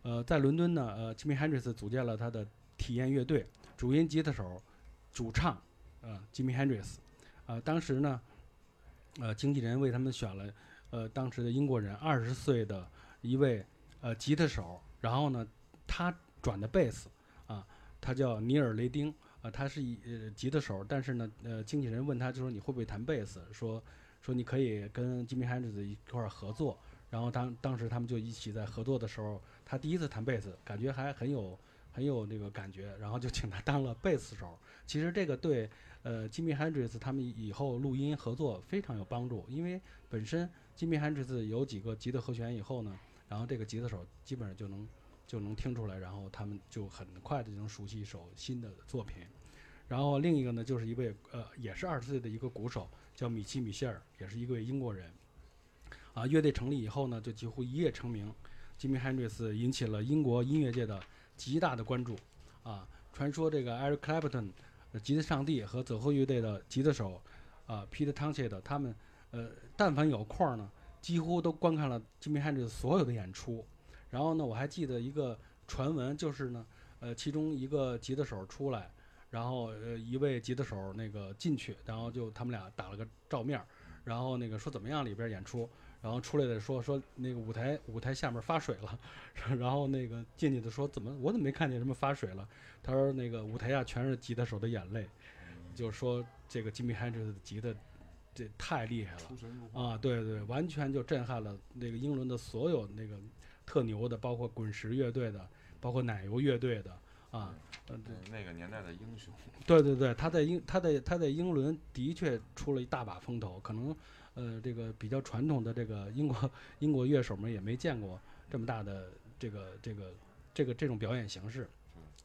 呃，在伦敦呢，呃，Jimmy Hendrix 组建了他的体验乐队，主音吉他手、主唱，呃，Jimmy Hendrix。呃，当时呢，呃，经纪人为他们选了，呃，当时的英国人二十岁的一位呃吉他手，然后呢，他转的贝斯，啊，他叫尼尔雷丁，他是一呃吉他手，但是呢，呃，经纪人问他就说你会不会弹贝斯，说说你可以跟 Jimmy Hendrix 一块儿合作，然后当当时他们就一起在合作的时候，他第一次弹贝斯，感觉还很有很有那个感觉，然后就请他当了贝斯手。其实这个对呃 Jimmy Hendrix 他们以后录音合作非常有帮助，因为本身 Jimmy Hendrix 有几个吉他和弦以后呢，然后这个吉他手基本上就能就能听出来，然后他们就很快的就能熟悉一首新的作品。然后另一个呢，就是一位呃也是二十岁的一个鼓手，叫米奇米歇尔，也是一位英国人。啊，乐队成立以后呢，就几乎一夜成名。Jimi Hendrix 引起了英国音乐界的极大的关注。啊，传说这个 Eric Clapton，呃吉他上帝和走后乐队的吉他手啊 Peter Townshend，他们呃但凡有空呢，几乎都观看了 Jimi Hendrix 所有的演出。然后呢，我还记得一个传闻，就是呢，呃，其中一个吉他手出来，然后呃一位吉他手那个进去，然后就他们俩打了个照面儿，然后那个说怎么样里边演出，然后出来的说说那个舞台舞台下面发水了，*laughs* 然后那个进去的说怎么我怎么没看见什么发水了？他说那个舞台下全是吉他手的眼泪，就说这个 Jimi Hendrix 的吉他这太厉害了。啊，对对，完全就震撼了那个英伦的所有那个特牛的，包括滚石乐队的，包括奶油乐队的啊，呃，对嗯那个年代的英雄，*laughs* 对对对，他在英他在他在英伦的确出了一大把风头，可能呃这个比较传统的这个英国英国乐手们也没见过这么大的这个这个这个这种表演形式，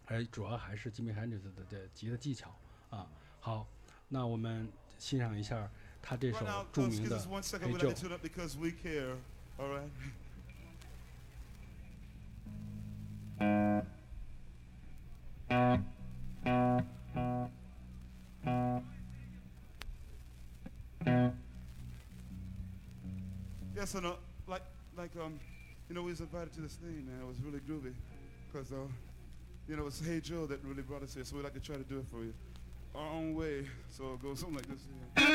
而主要还是吉米·汉德斯的的吉他技巧啊。好，那我们欣赏一下他这首著 uh, 名的. Hey *laughs* Yes, and uh, like, like um, you know, we was invited to this thing, man. It was really groovy, cause uh, you know, it's Hey Joe that really brought us here, so we like to try to do it for you our own way. So it goes something like this. Here.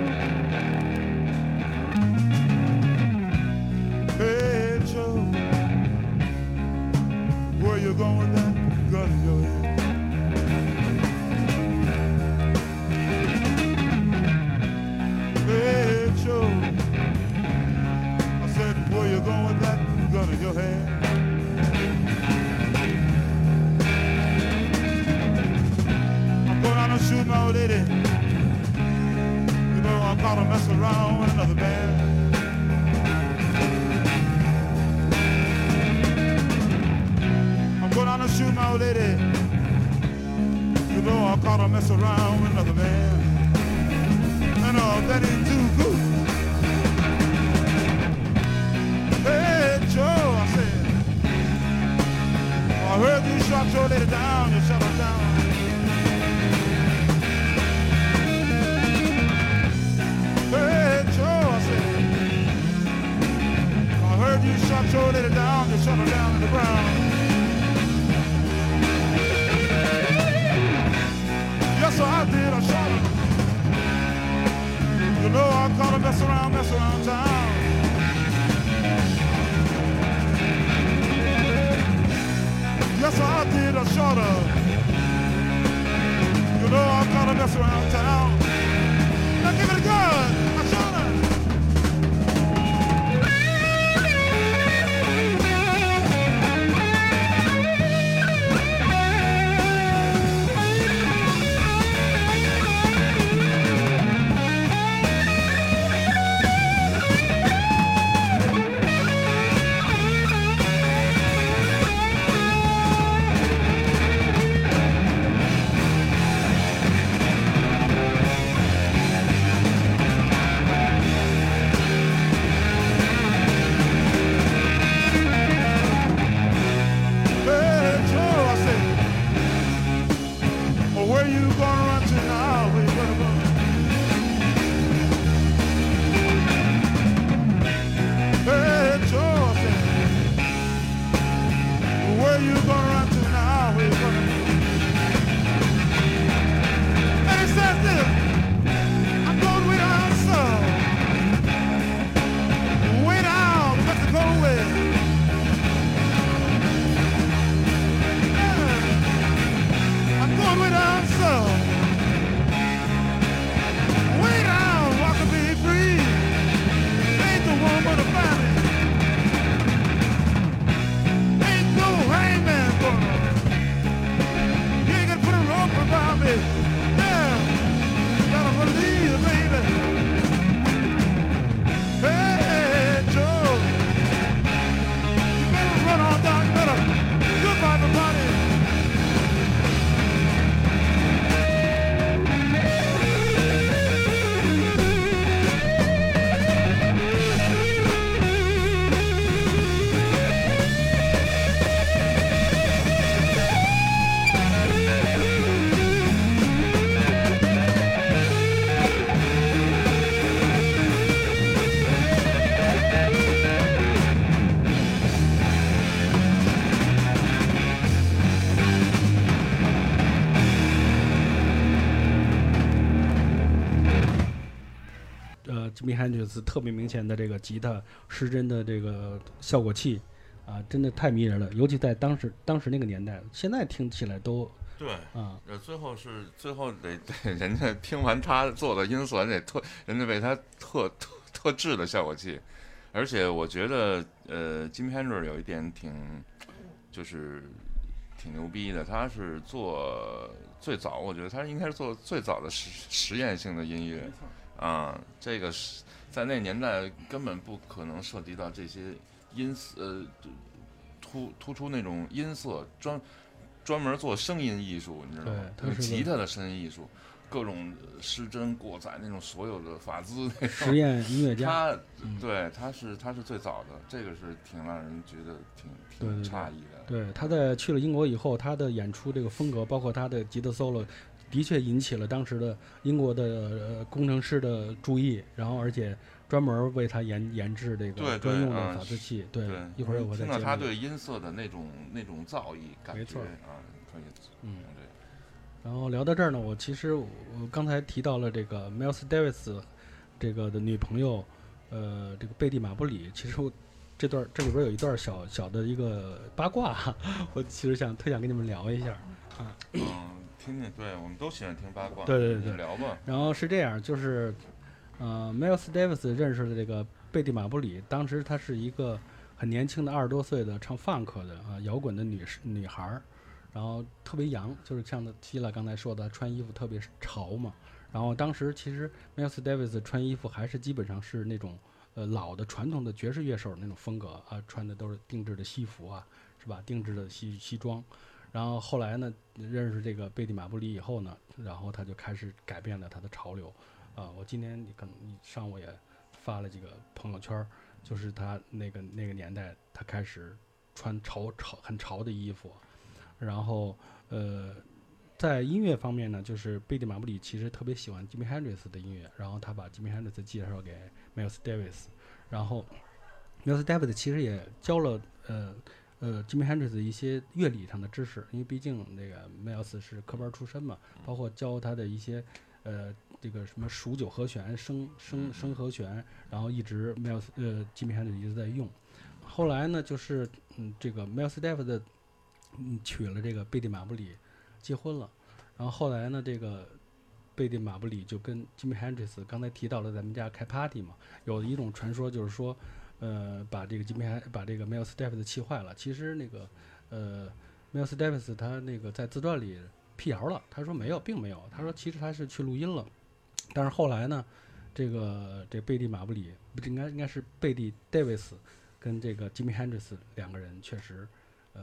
*laughs* Mario mess around, mess around town. Yes, I did. I shot her. You know I caught her mess around town. Hendrix 特别明显的这个吉他失真的这个效果器啊，真的太迷人了。尤其在当时当时那个年代，现在听起来都对，啊，呃，最后是最后得 *laughs* 得人家听完他做的音色，人得特人家为他特特特制的效果器，而且我觉得呃，Jimmy Hendrix 有一点挺就是挺牛逼的，他是做最早，我觉得他应该是做最早的实实验性的音乐。啊，这个是在那年代根本不可能涉及到这些音色呃突突出那种音色专。专门做声音艺术，你知道吗？对他是个吉他的声音艺术，各种失真过载那种所有的法兹实验音乐家。*laughs* 他嗯对他是他是最早的，这个是挺让人觉得挺挺诧异的。对，他在去了英国以后，他的演出这个风格，包括他的吉他 solo，的确引起了当时的英国的呃工程师的注意，然后而且专门为他研研制这个专用的嗯法制器。对对，一会儿我再听到他对音色的那种那种造诣感觉没错啊，可以，嗯对，然后聊到这儿呢，我其实我我刚才提到了这个 Miles Davis 这个的女朋友，呃，这个贝蒂马布里，其实我这段这里边有一段小小的一个八卦，我其实想特想跟你们聊一下。嗯，听听，对我们都喜欢听八卦，对对对你聊吧，然后是这样，就是，呃，Miles Davis 认识的这个贝蒂马布里，当时她是一个很年轻的二十多岁的唱 funk 的啊摇滚的女士女孩儿，然后特别洋，就是像希拉刚才说的，穿衣服特别潮嘛。然后当时其实 Miles Davis 穿衣服还是基本上是那种呃老的传统的爵士乐手那种风格啊，穿的都是定制的西服啊，是吧？定制的西西装。然后后来呢，认识这个贝蒂马布里以后呢，然后他就开始改变了他的潮流。啊，我今天你可能你上午也发了几个朋友圈，就是他那个那个年代，他开始穿潮潮很潮的衣服，然后呃，在音乐方面呢，就是贝蒂马布里其实特别喜欢 Jimmy Hendrix 的音乐，然后他把 Jimmy Hendrix 介绍给 Miles Davis，然后 Miles Davis 其实也教了呃呃，Jimmy Hendrix 一些乐理上的知识，因为毕竟那个 Miles 是科班出身嘛，包括教他的一些呃这个什么数九和弦、升升升和弦，然后一直 Miles 呃 Jimmy Hendrix 一直在用。后来呢，就是嗯这个 Miles Davis 嗯娶了这个贝蒂马布里，结婚了。然后后来呢，这个贝蒂马布里就跟 Jimmy Hendrix 刚才提到了咱们家开 party 嘛，有一种传说就是说，呃，把这个 Jimi Hen- 把这个 Miles Davis 气坏了。其实那个呃 Miles Davis 他那个在自传里辟谣了，他说没有，并没有，他说其实他是去录音了，但是后来呢，这个这贝蒂马布里不应该应该是贝蒂 Davis 跟这个 Jimi Hendrix 两个人确实呃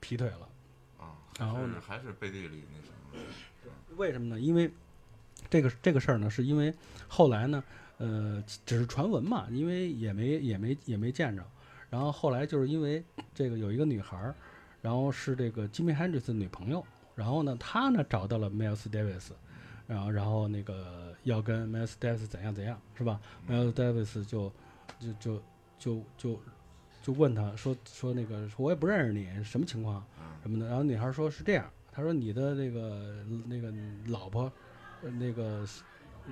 劈腿了。啊，然后呢还是还是背地里那什么，为什么呢？因为这个这个事儿呢，是因为后来呢，呃，只是传闻嘛，因为也没也没也没见着。然后后来就是因为这个有一个女孩儿，然后是这个 Jimi Hendrix 的女朋友，然后呢，她呢找到了 Miles Davis，然后然后那个要跟 Miles Davis 怎样怎样，是吧？Miles Davis 就就就就就就问他说说那个说我也不认识你，什么情况？什么的。然后女孩说是这样，她说你的那个那个老婆，呃那个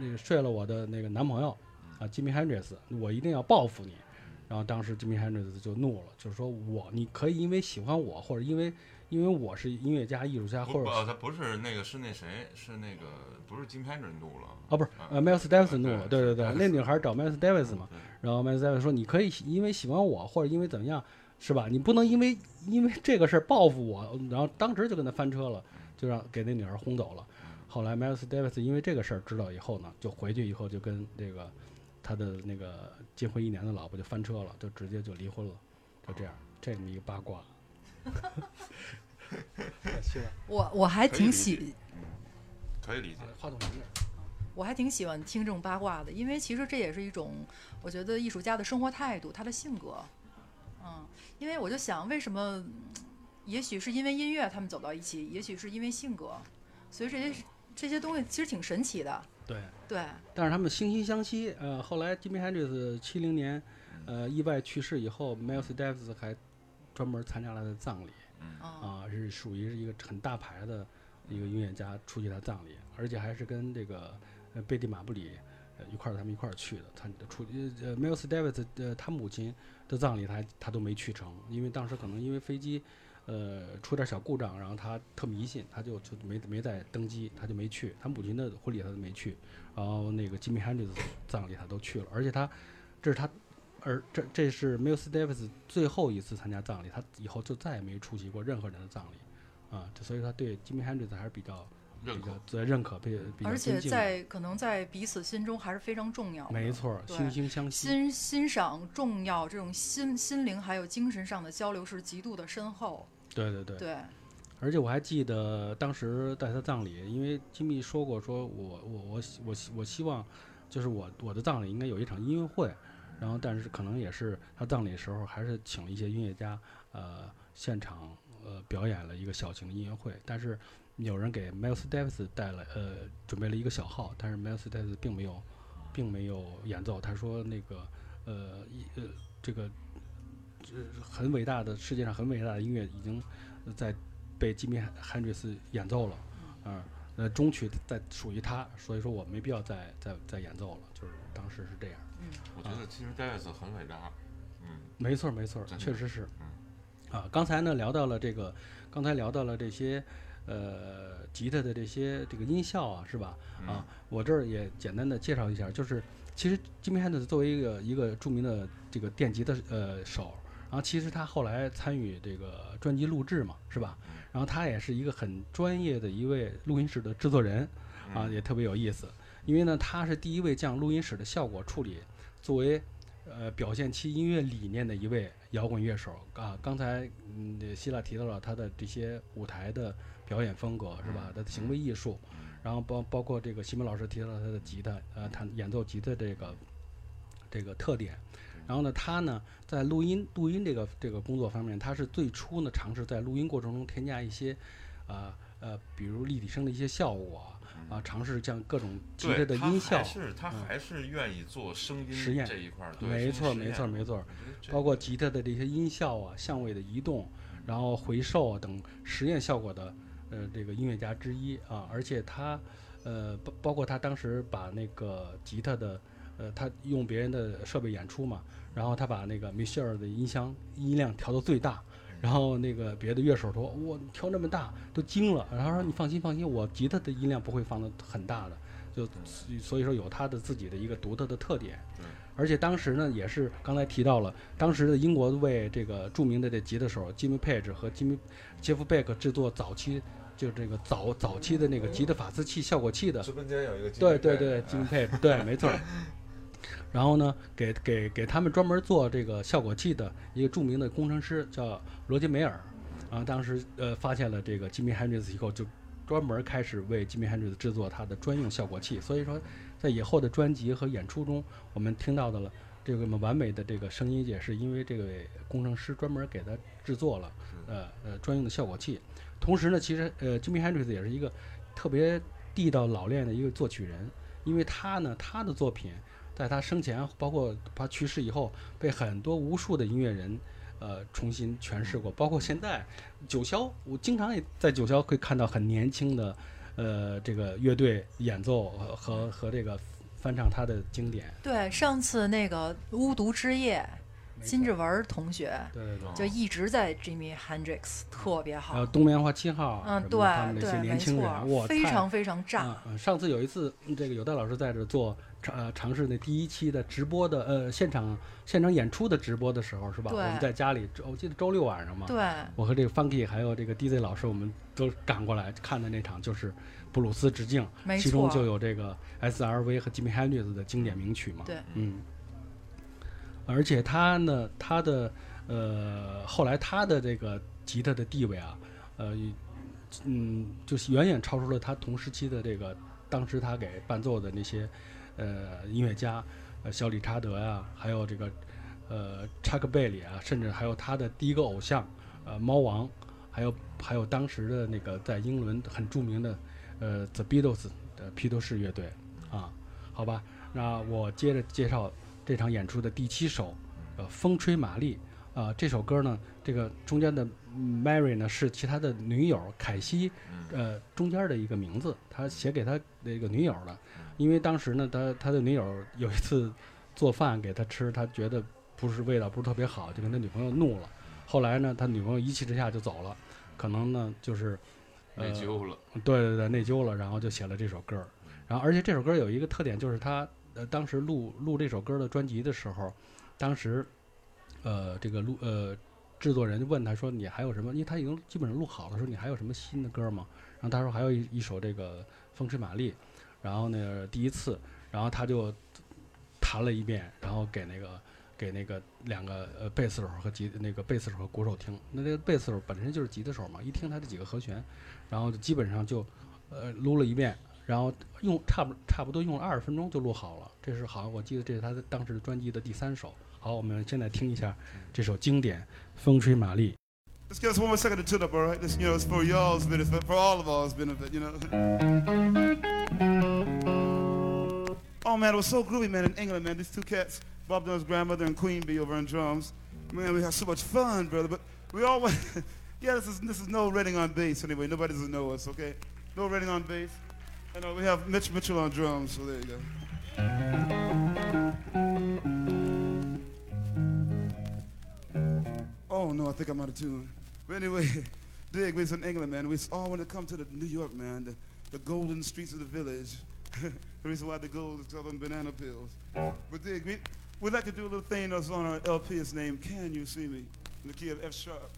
那个睡了我的那个男朋友啊，Jimmy Hendrix，我一定要报复你。然后当时 Jimmy Hendrix 就怒了，就是说我你可以因为喜欢我，或者因为因为我是音乐家、艺术家，或者他不是那个是那谁，是那个不是金拍人怒了啊不是啊呃 Miles Davis 怒了，对对对对，那女孩找 Miles Davis 嘛，然后 Miles Davis 说你可以因为喜欢我，或者因为怎么样，是吧？你不能因为因为这个事儿报复我，然后当时就跟他翻车了，就让给那女孩轰走了。后来 Miles Davis 因为这个事儿知道以后呢，就回去以后就跟这个他的那个结婚一年的老婆就翻车了，就直接就离婚了，就这样，这么一个八卦。*laughs* 我我还挺喜可以理解，话筒我还挺喜欢听这种八卦的，因为其实这也是一种我觉得艺术家的生活态度，他的性格。嗯，因为我就想，为什么？嗯也许是因为音乐他们走到一起，也许是因为性格，所以这些这些东西其实挺神奇的。对。对，但是他们惺惺相惜。呃，后来 Jimi Hendrix 七零年，呃，意外去世以后，Miles Davis 还专门参加了他的葬礼嗯，啊，是属于是一个很大牌的一个音乐家出席他葬礼，而且还是跟这个呃贝蒂马布里呃一块儿他们一块儿去的。他出呃 Miles Davis 呃他母亲的葬礼他他都没去成，因为当时可能因为飞机。呃，出点小故障，然后他特迷信，他就就没没再登机，他就没去。他母亲的婚礼他都没去，然后那个 Jimi Hendrix 葬礼他都去了，而且他这是他，而这这是 Miles Davis 最后一次参加葬礼，他以后就再也没出席过任何人的葬礼，啊，这所以他对 Jimi Hendrix 还是比较认可比较在认可，比比而且。在可能在彼此心中还是非常重要的。没错惺惺相惜。欣欣赏重要，这种心心灵还有精神上的交流是极度的深厚。对对对。对，而且我还记得当时在他葬礼，因为金密说过，说我我我我希我希望，就是我我的葬礼应该有一场音乐会，然后但是可能也是他葬礼的时候还是请了一些音乐家，呃，现场呃表演了一个小型的音乐会，但是有人给 Miles Davis 带了呃准备了一个小号，但是 Miles Davis 并没有并没有演奏，他说那个呃一呃这个这很伟大的世界上很伟大的音乐已经呃在被吉米·汉瑞斯演奏了，啊，呃，中曲在属于他，所以说我没必要再再再演奏了，就是当时是这样。嗯我觉得其实戴维斯很伟大，嗯，没错儿，没错儿，确实是。嗯啊，刚才呢聊到了这个，刚才聊到了这些，呃，吉他的这些这个音效啊，是吧？嗯啊，我这儿也简单的介绍一下，就是其实吉米·汉德斯作为一个一个著名的这个电吉的呃手，然后其实他后来参与这个专辑录制嘛，是吧？然后他也是一个很专业的一位录音室的制作人，啊，嗯也特别有意思。因为呢，他是第一位将录音室的效果处理作为呃表现其音乐理念的一位摇滚乐手啊。刚才嗯，希腊提到了他的这些舞台的表演风格是吧？他的行为艺术，然后包包括这个西门老师提到了他的吉他，呃，弹演奏吉他这个这个特点。然后呢，他呢在录音录音这个这个工作方面，他是最初呢尝试在录音过程中添加一些，呃呃比如立体声的一些效果，啊，尝试像各种吉他的音效还，是他嗯还是愿意做声音实验这一块儿，对没错没错没错包括吉他的这些音效啊、相位的移动，然后回授啊等实验效果的呃这个音乐家之一啊，而且他呃包包括他当时把那个吉他的呃他用别人的设备演出嘛，然后他把那个米歇尔的音箱音量调到最大。然后那个别的乐手说：“哇，调那么大，都惊了。”然后说：“你放心放心，我吉他的音量不会放的很大的，就所以说有他的自己的一个独特的特点。对而且当时呢，也是刚才提到了，当时的英国为这个著名的这吉他手 Jimmy Page 和 Jimmy Jeff Beck 制作早期就这个早早期的那个吉他法斯器效果器的，直播间有一个对对对金，Jimmy Page 对，没错儿。然后呢，给给给他们专门做这个效果器的一个著名的工程师叫罗杰梅尔，啊当时呃发现了这个 Jimmy Hendrix 以后，就专门开始为 Jimmy Hendrix 制作他的专用效果器。所以说，在以后的专辑和演出中，我们听到的了这个么完美的这个声音，也是因为这位工程师专门给他制作了呃呃专用的效果器。同时呢，其实呃 Jimmy Hendrix 也是一个特别地道老练的一个作曲人，因为他呢他的作品在他生前，包括他去世以后，被很多无数的音乐人呃重新诠释过，包括现在九霄，我经常也在九霄会看到很年轻的呃这个乐队演奏和和和这个翻唱他的经典。对，上次那个《巫毒之夜》，金志文同学对对对，就一直在 Jimmy Hendrix 特别好。还有，东棉花七号，嗯，对他们那些对，没年轻人，非常非常炸，啊、嗯上次有一次，嗯这个有戴老师在这做尝呃尝试那第一期的直播的呃现场现场演出的直播的时候是吧？我们在家里，我记得周六晚上嘛，对，我和这个 Funky 还有这个 DJ 老师，我们都赶过来看的那场就是布鲁斯致敬，其中就，有这个 S.R.V 和 Jimmy Hendrix 的经典名曲嘛。对，嗯，而且他呢，他的呃，后来他的这个吉他的地位啊，呃，嗯，就是远远超出了他同时期的这个当时他给伴奏的那些呃音乐家，呃，小理查德呀、还有这个呃查克贝里啊，甚至还有他的第一个偶像呃猫王，还有还有当时的那个在英伦很著名的呃 The Beatles 的披头士乐队啊，好吧，那我接着介绍这场演出的第七首，呃，风吹玛丽。啊、这首歌呢，这个中间的 Mary 呢是其他的女友凯西，呃，中间的一个名字，他写给他那个女友的。因为当时呢，他他的女友有一次做饭给他吃，他觉得不是味道不是特别好，就跟他女朋友怒了。后来呢，他女朋友一气之下就走了，可能呢就是呃内疚了，对对对，内疚了，然后就写了这首歌。然后，而且这首歌有一个特点，就是他呃当时录录这首歌的专辑的时候，当时呃这个录呃制作人就问他说：“你还有什么？因为他已经基本上录好了，说你还有什么新的歌吗？”然后他说还有一一首这个《风吹玛丽》，然后呢第一次，然后他就弹了一遍，然后给那个给那个两个呃贝斯手和吉那个贝斯手和鼓手听。那这个贝斯手本身就是吉他手嘛，一听他这几个和弦，然后就基本上就呃撸了一遍，然后用差不差不多用了二十分钟就录好了。这是好像我记得这是他的当时的专辑的第三首。好，我们现在听一下这首经典《风吹玛丽》。Let's give us one more second to tune up, all right? This, you know, it's for y'all's benefit, for all of ours benefit, you know. *laughs* Oh man, it was so groovy, man, in England, man. These two cats, Bob Dylan's grandmother and Queen Bee over on drums. Man, we had so much fun, brother. But we all *laughs* yeah, this is this is no Reading on bass anyway. Nobody doesn't know us, okay? No Reading on bass. I know uh, we have Mitch Mitchell on drums, so there you go. Oh no, I think I'm out of tune. But anyway, *laughs* dig, we was in England, man. We all want to come to the New York, man. The, the golden streets of the village. The reason why the gold is called on banana pills. But dig, we, we'd like to do a little thing that's on our LP. It's named Can You See Me? In the key of F sharp.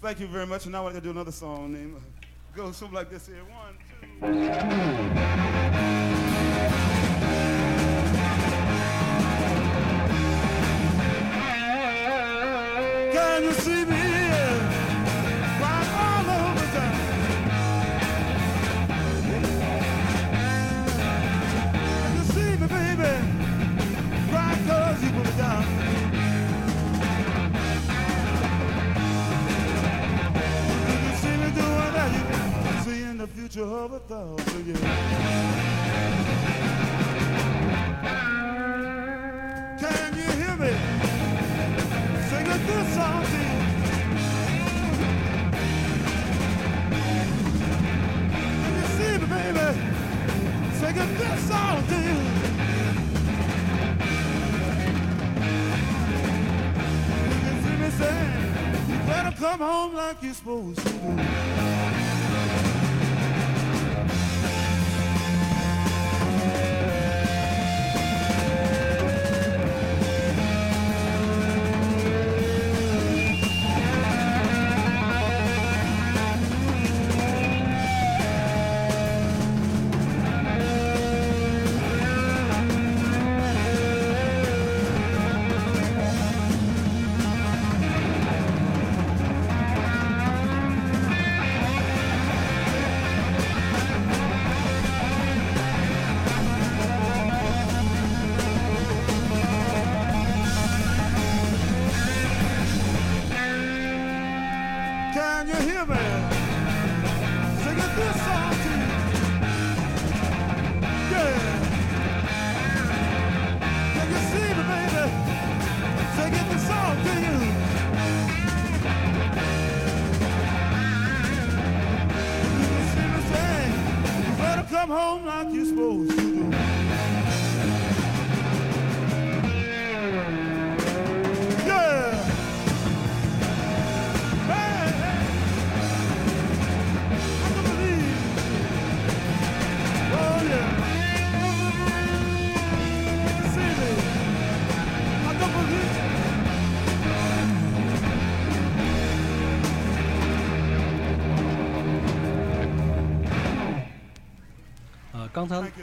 Thank you very much. And now we're going to do another song named uh, goes something like this here. One, Thank you. like you're supposed to do.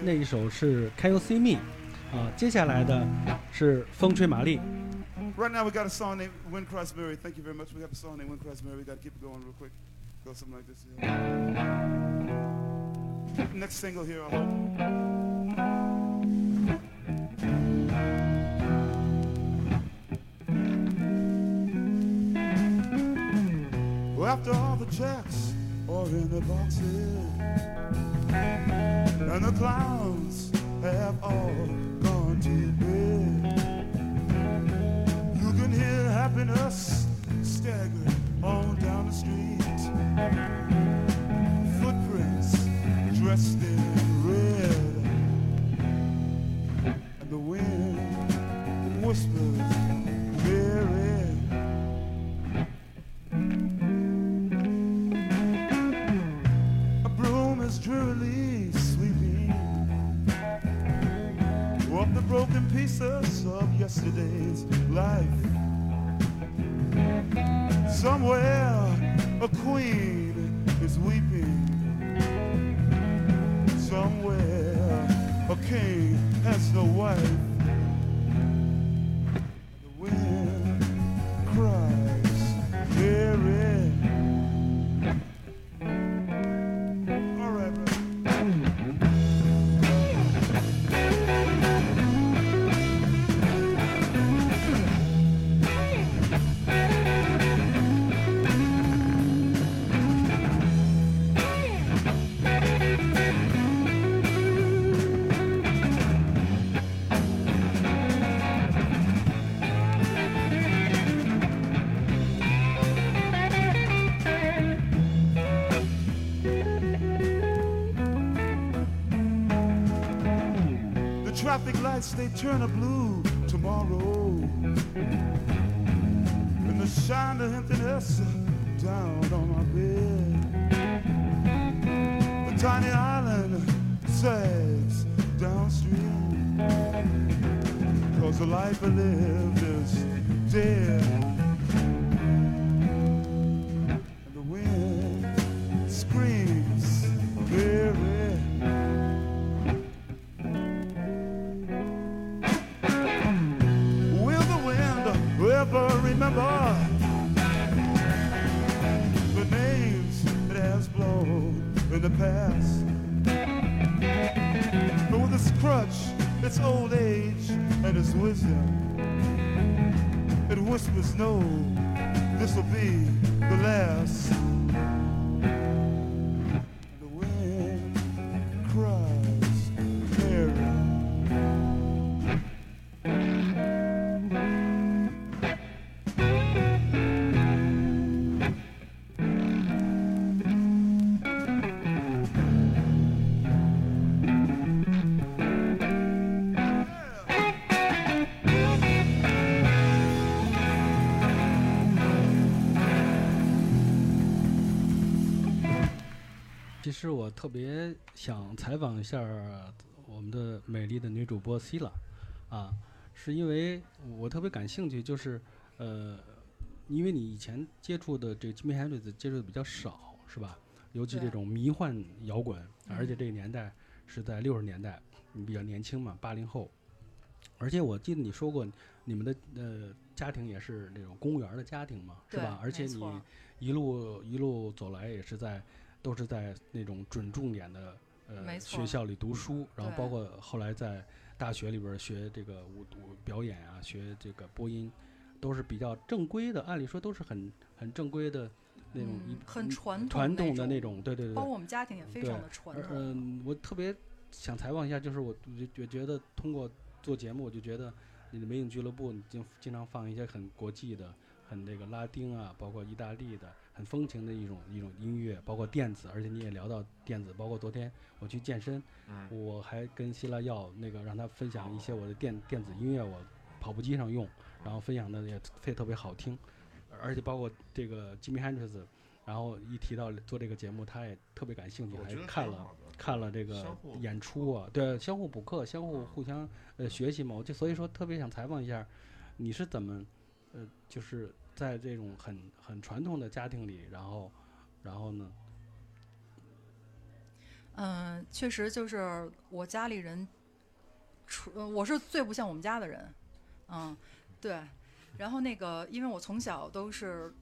那一首是《Can You See Me》，啊，接下来的是《风吹玛丽》。Right now we got a song named Wind Cross Mary. Thank you very much. We got a song named Wind Cross Mary. We got to keep it going real quick. Go something like this. Next single here, I hope. After all the checks are in the boxes and the clouds have Somewhere a queen is weeping. Somewhere a king has no wife. they turn a blue 实我特别想采访一下我们的美丽的女主播 C 了，啊，是因为我特别感兴趣，就是呃，因为你以前接触的这个 Jimi Hendrix 接触的比较少，是吧？尤其这种迷幻摇滚，而且嗯这个年代是在六十年代，你比较年轻嘛，八零后。而且我记得你说过，你们的呃家庭也是那种公务员的家庭嘛，是吧？而且你一路一路走来也是在都是在那种准重点的呃学校里读书，然后包括后来在大学里边学这个舞舞表演啊，学这个播音，都是比较正规的，按理说都是很很正规的那种一、嗯很传统传统的那那种，对对对对。包括我们家庭也非常的传统。嗯、我特别想采访一下，就是我我觉觉得通过做节目，我就觉得你的美影俱乐部，你经经常放一些很国际的、很那个拉丁啊，包括意大利的，很风情的一种一种音乐，包括电子，而且你也聊到电子，包括昨天我去健身，嗯我还跟希拉要那个让他分享一些我的电电子音乐，我跑步机上用，然后分享的也非特别好听，而且包括这个 Jimmy Hendrix，然后一提到做这个节目，他也特别感兴趣，还看了看了这个演出啊，对，相互补课，相互互相呃学习嘛，我就所以说特别想采访一下，你是怎么呃就是在这种很很传统的家庭里，然后然后呢，嗯，确实就是我家里人，除我是最不像我们家的人，嗯，对。然后那个，因为我从小都是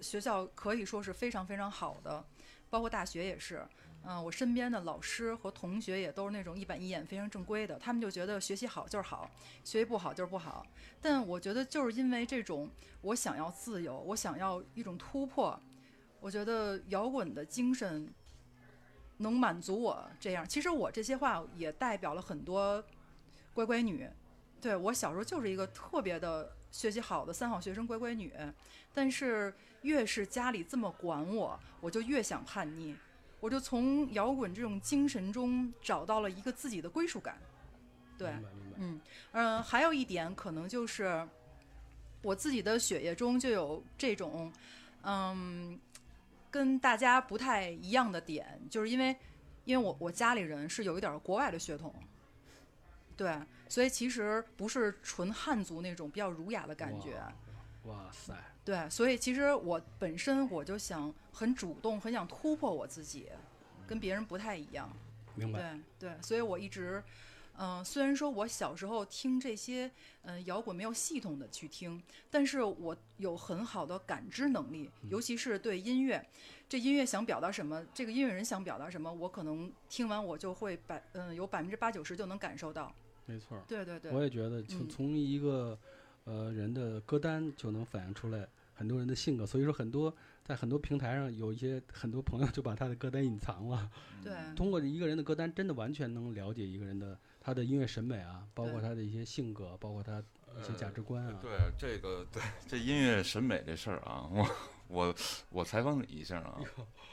学校可以说是非常非常好的，包括大学也是。嗯，我身边的老师和同学也都是那种一板一眼、非常正规的，他们就觉得学习好就是好，学习不好就是不好。但我觉得就是因为这种，我想要自由，我想要一种突破，我觉得摇滚的精神能满足我这样。其实我这些话也代表了很多乖乖女。对我小时候就是一个特别的学习好的三好学生乖乖女，但是越是家里这么管我，我就越想叛逆。我就从摇滚这种精神中找到了一个自己的归属感。对，嗯，呃，还有一点可能就是我自己的血液中就有这种，嗯，跟大家不太一样的点，就是因为因为我我家里人是有一点国外的血统，对，所以其实不是纯汉族那种比较儒雅的感觉，哇哇塞，对，所以其实我本身我就想很主动，很想突破我自己，跟别人不太一样。明白，对对，所以我一直，嗯、虽然说我小时候听这些，嗯、摇滚没有系统的去听，但是我有很好的感知能力，尤其是对音乐，这音乐想表达什么，这个音乐人想表达什么，我可能听完我就会百，嗯、有百分之八九十就能感受到。没错儿。对对对，我也觉得从嗯从一个呃人的歌单就能反映出来很多人的性格，所以说很多在很多平台上有一些很多朋友就把他的歌单隐藏了。对通过一个人的歌单，真的完全能了解一个人的他的音乐审美啊，包括他的一些性格，包括他一些价值观啊。对这个对这音乐审美这事儿啊，我我我采访你一下啊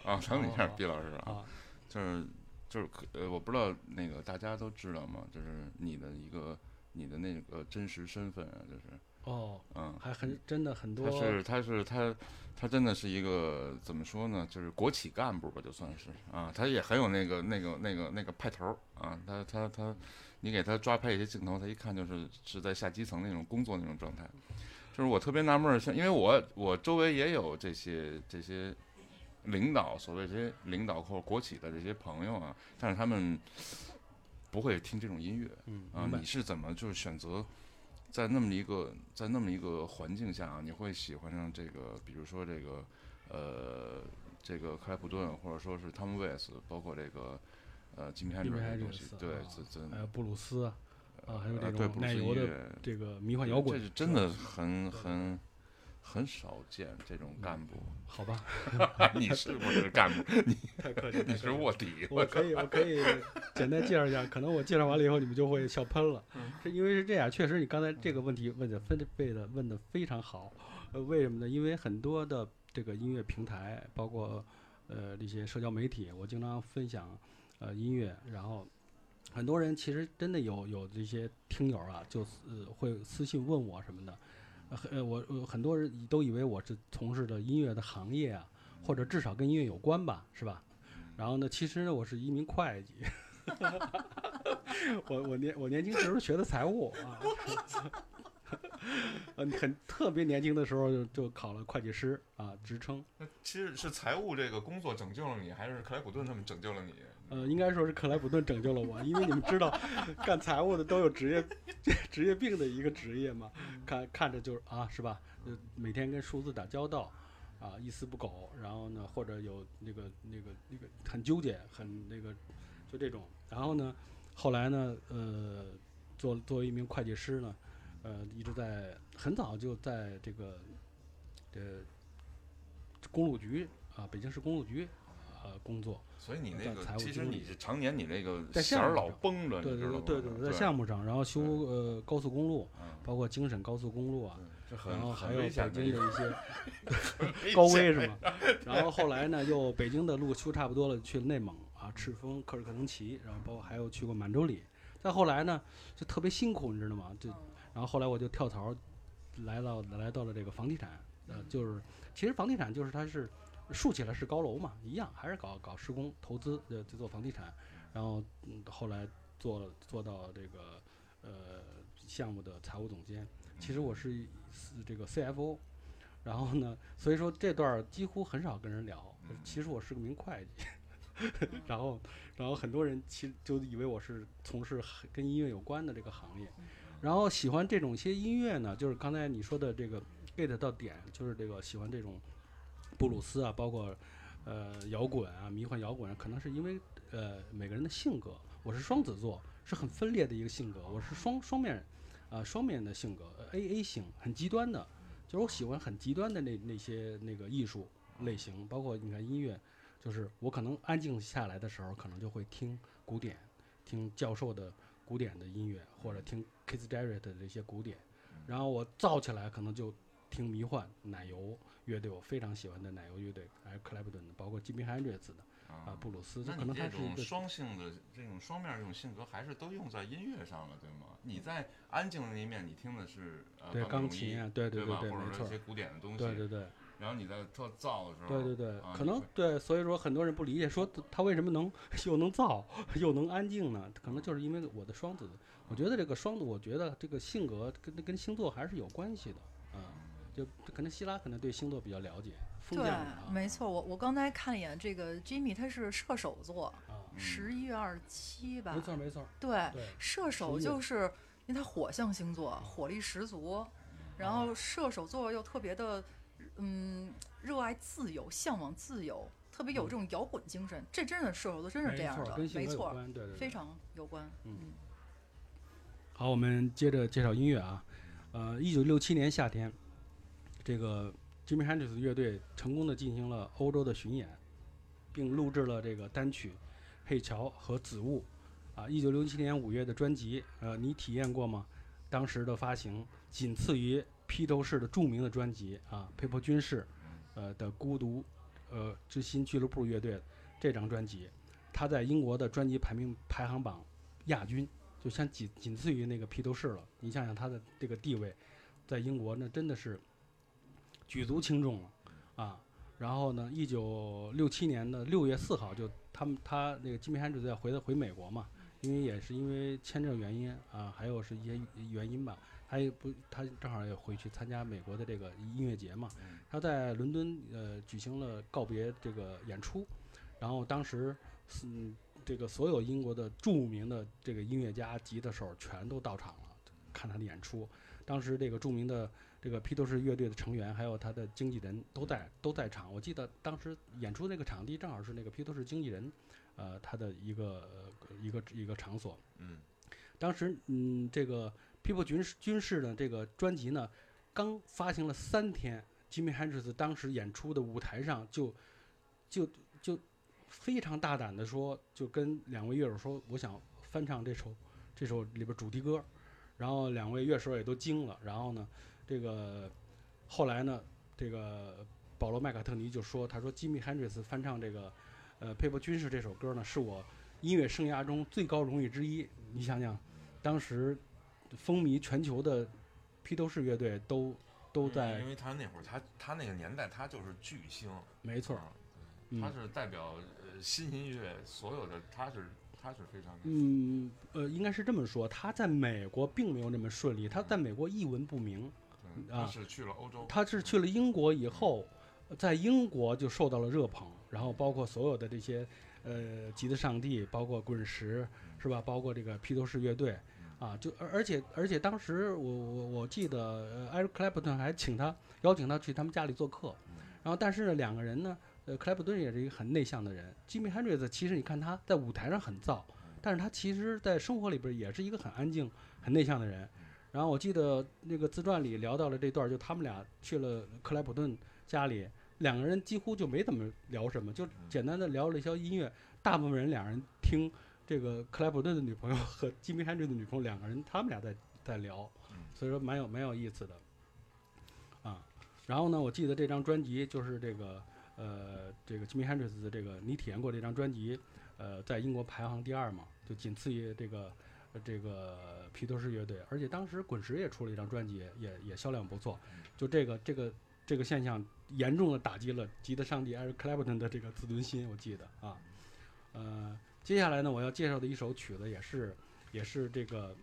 啊，采访你一下毕老师啊，啊，就是就是呃，我不知道那个大家都知道吗？就是你的一个你的那个真实身份啊，就是哦，嗯，还很真的很多他是他是他他真的是一个怎么说呢？就是国企干部吧，就算是啊，他也很有那个那个那个那个派头儿啊，他他他，你给他抓拍一些镜头，他一看就是是在下基层那种工作那种状态。就是我特别纳闷儿，像因为我我周围也有这些这些领导，所谓这些领导或者国企的这些朋友啊，但是他们不会听这种音乐，嗯，啊你是怎么就是选择在那么一个在那么一个环境下啊，你会喜欢上这个，比如说这个呃这个克莱普顿，或者说是汤姆·威斯，包括这个呃吉米·汉 Jimi 德这东西对啊，这这还有布鲁斯啊，啊还有这种布鲁斯音奶油的乐这个迷幻摇滚，这是真的很很很少见这种干部。好吧？*laughs* 你是不是干部？*laughs* 你太客气，你是卧底。我可以，我可以简单介绍一下，可能我介绍完了以后，你们就会笑喷了。嗯是因为是这样，确实你刚才这个问题问的分贝的问的非常好。呃，为什么呢？因为很多的这个音乐平台，包括呃一些社交媒体，我经常分享呃音乐，然后很多人其实真的有有这些听友啊，就呃会私信问我什么的。呃，我很多人都以为我是从事的音乐的行业啊，或者至少跟音乐有关吧，是吧？然后呢，其实呢，我是一名会计。*laughs* 我我年我年轻时候学的财务啊，*laughs* *laughs* 呃，很特别年轻的时候就就考了会计师啊，职称。那其实是财务这个工作拯救了你，还是克莱普顿他们拯救了你？呃，应该说是克莱普顿拯救了我，因为你们知道，干财务的都有职业 *laughs* 职业病的一个职业嘛，看看着就是啊，是吧？呃，每天跟数字打交道，啊，一丝不苟，然后呢，或者有那个那个那个很纠结，很那个就这种，然后呢，后来呢，呃，做作为一名会计师呢，呃，一直在很早就在这个呃公路局啊，北京市公路局呃工作。所以你那在财个，其实你是常年你那个在弦儿老项目上绷着，对对？对对对，在项目上，然后修呃高速公路，嗯，包括京沈高速公路啊，然后还有北京的一些 *laughs* 高危是吗？然后后来呢，又北京的路修差不多了，去了内蒙啊，赤峰、克尔克腾旗，然后包括还有去过满洲里。再后来呢，就特别辛苦，你知道吗？就然后后来我就跳槽，来到来到了这个房地产，呃，就是其实房地产就是它是竖起来是高楼嘛，一样还是搞搞施工投资，呃，就做房地产，然后嗯后来做了做到这个呃项目的财务总监。其实我是一是这个 CFO，然后呢，所以说这段儿几乎很少跟人聊。嗯其实我是个名会计，*laughs* 然后然后很多人其实就以为我是从事很跟音乐有关的这个行业，然后喜欢这种些音乐呢，就是刚才你说的这个 get 到点，就是这个喜欢这种布鲁斯啊，包括呃摇滚啊、迷幻摇滚，可能是因为呃每个人的性格。我是双子座，是很分裂的一个性格，我是双双面啊、双面的性格，A A 型，很极端的，就是我喜欢很极端的那那些那个艺术类型，包括你看音乐，就是我可能安静下来的时候，可能就会听古典，听教授的古典的音乐，或者听 Keith Jarrett 的这些古典，然后我造起来可能就听迷幻奶油乐队，我非常喜欢的奶油乐队，还有克莱普顿的，包括 Jimmy Hendrix 的啊，啊布鲁斯，那就可能你这种它是一个双性的这种双面这种性格，还是都用在音乐上了，对吗？你在安静的那一面，你听的是呃对钢钢琴啊，对对对吧？或者对没错说一些，古典的东西，对对对。然后你在特造的时候，对对对，可能对，所以说很多人不理解，说他为什么能 *laughs* 又能造又能安静呢？可能就是因为我的双子，我觉得这个双子，我觉得这个性格跟跟星座还是有关系的，嗯，就可能希拉可能对星座比较了解，风对啊，，没错。我我刚才看了一眼这个 Jimmy，他是射手座，啊，嗯十一月二十七吧没。错没错，对，对，射手就是因为他火象星座，火力十足，然后射手座又特别的，嗯，热爱自由，向往自由，特别有这种摇滚精神。这真的射手座真是这样的没错非常有关。嗯嗯好，我们接着介绍音乐啊。呃，一九六七年夏天，这个 Jimmy Hendrix 乐队成功的进行了欧洲的巡演，并录制了这个单曲《黑桥》和《紫雾》。啊，一九六七年五月的专辑，呃，你体验过吗？当时的发行仅次于披头士的著名的专辑啊，佩珀军士，呃的孤独，呃之心俱乐部乐队这张专辑，他在英国的专辑排名排行榜亚军。就像仅仅次于那个披头士了。你想想他的这个地位，在英国那真的是举足轻重了啊。然后呢，一九六七年的六月四号，就他们他那个吉米·汉 n 要回回美国嘛，因为也是因为签证原因啊，还有是一些原因吧，他也不他正好也回去参加美国的这个音乐节嘛。他在伦敦呃举行了告别这个演出，然后当时嗯。这个所有英国的著名的这个音乐家、吉他手全都到场了，看他的演出。当时这个著名的这个披头士乐队的成员，还有他的经纪人都在都在场。我记得当时演出那个场地正好是那个披头士经纪人，呃，他的一个、呃、一个一个场所。嗯当时嗯，这个 People 军事军事的这个专辑呢，刚发行了三天，Jimmy Hendrix 当时演出的舞台上就就就非常大胆的说，就跟两位乐手说，我想翻唱这首这首里边主题歌，然后两位乐手也都惊了。然后呢，这个后来呢，这个保罗麦卡特尼就说，他说 Jimmy Hendrix 翻唱这个呃《佩珀军士》这首歌呢，是我音乐生涯中最高荣誉之一。你想想，当时风靡全球的披头士乐队都都在因为他那会儿他他那个年代他就是巨星，没错他是代表呃新音乐所有的，他是他是非常嗯，呃，应该是这么说，他在美国并没有那么顺利，他在美国一文不名，对，啊他是去了欧洲，他是去了英国以后，在英国就受到了热捧，然后包括所有的这些呃吉他上帝，包括滚石是吧，包括这个披头士乐队啊，就而而且而且当时我我我记得呃艾瑞克·克莱普顿还请他邀请他去他们家里做客，然后但是呢两个人呢，呃克莱普顿也是一个很内向的人，吉米·汉瑞兹其实你看他在舞台上很燥，但是他其实在生活里边也是一个很安静、很内向的人。然后我记得那个自传里聊到了这段，就他们俩去了克莱普顿家里，两个人几乎就没怎么聊什么，就简单的聊了一些音乐。大部分人两人听这个克莱普顿的女朋友 *laughs* 和吉米·汉瑞的女朋友两个人，他们俩在在聊，所以说蛮有蛮有意思的啊。然后呢，我记得这张专辑就是这个呃这个吉米·汉瑞斯的这个你体验过这张专辑，呃，在英国排行第二嘛，就仅次于这个。呃这个披头士乐队，而且当时滚石也出了一张专辑，也也销量不错。就这个这个这个现象，严重的打击了吉他上帝艾瑞克·克莱普顿的这个自尊心。我记得啊，呃，接下来呢，我要介绍的一首曲子，也是也是这个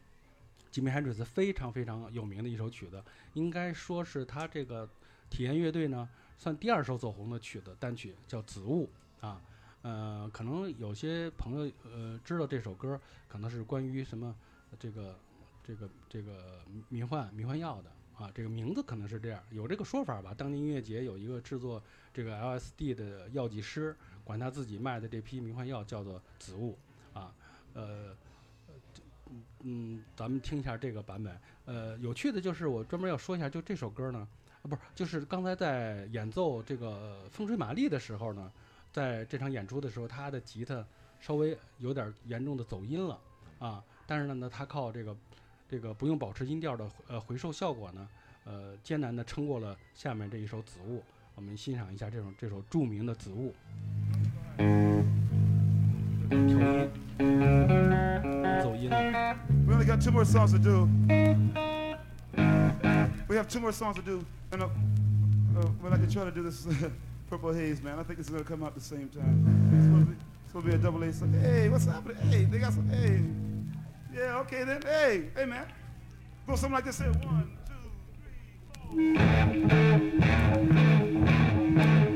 吉米·汉 n 斯非常非常有名的一首曲子，应该说是他这个体验乐队呢算第二首走红的曲子单曲，叫《子物》啊。呃，可能有些朋友呃知道这首歌，可能是关于什么这个这个这个迷幻迷幻药的啊，这个名字可能是这样，有这个说法吧。当年音乐节有一个制作这个 LSD 的药剂师，管他自己卖的这批迷幻药叫做子物啊，呃。嗯，咱们听一下这个版本。呃，有趣的就是我专门要说一下，就这首歌呢，啊，不是，就是刚才在演奏这个风吹玛丽的时候呢，在这场演出的时候，他的吉他稍微有点严重的走音了啊，但是呢，呢他靠这个这个不用保持音调的呃回收效果呢，呃艰难的撑过了下面这一首《子物》，我们欣赏一下这种这首着名的《子物》。调音，走音了。 We only got two more songs to do. We have two more songs to do. And uh, uh, when I can try to do this *laughs* Purple Haze, man, I think it's going to come out at the same time. It's going to be, it's gonna be a double A song. Hey, what's happening? Hey, they got some. Hey. Yeah, okay then. Hey, hey, man. Go something like this here. One, two, three, four. Thank you.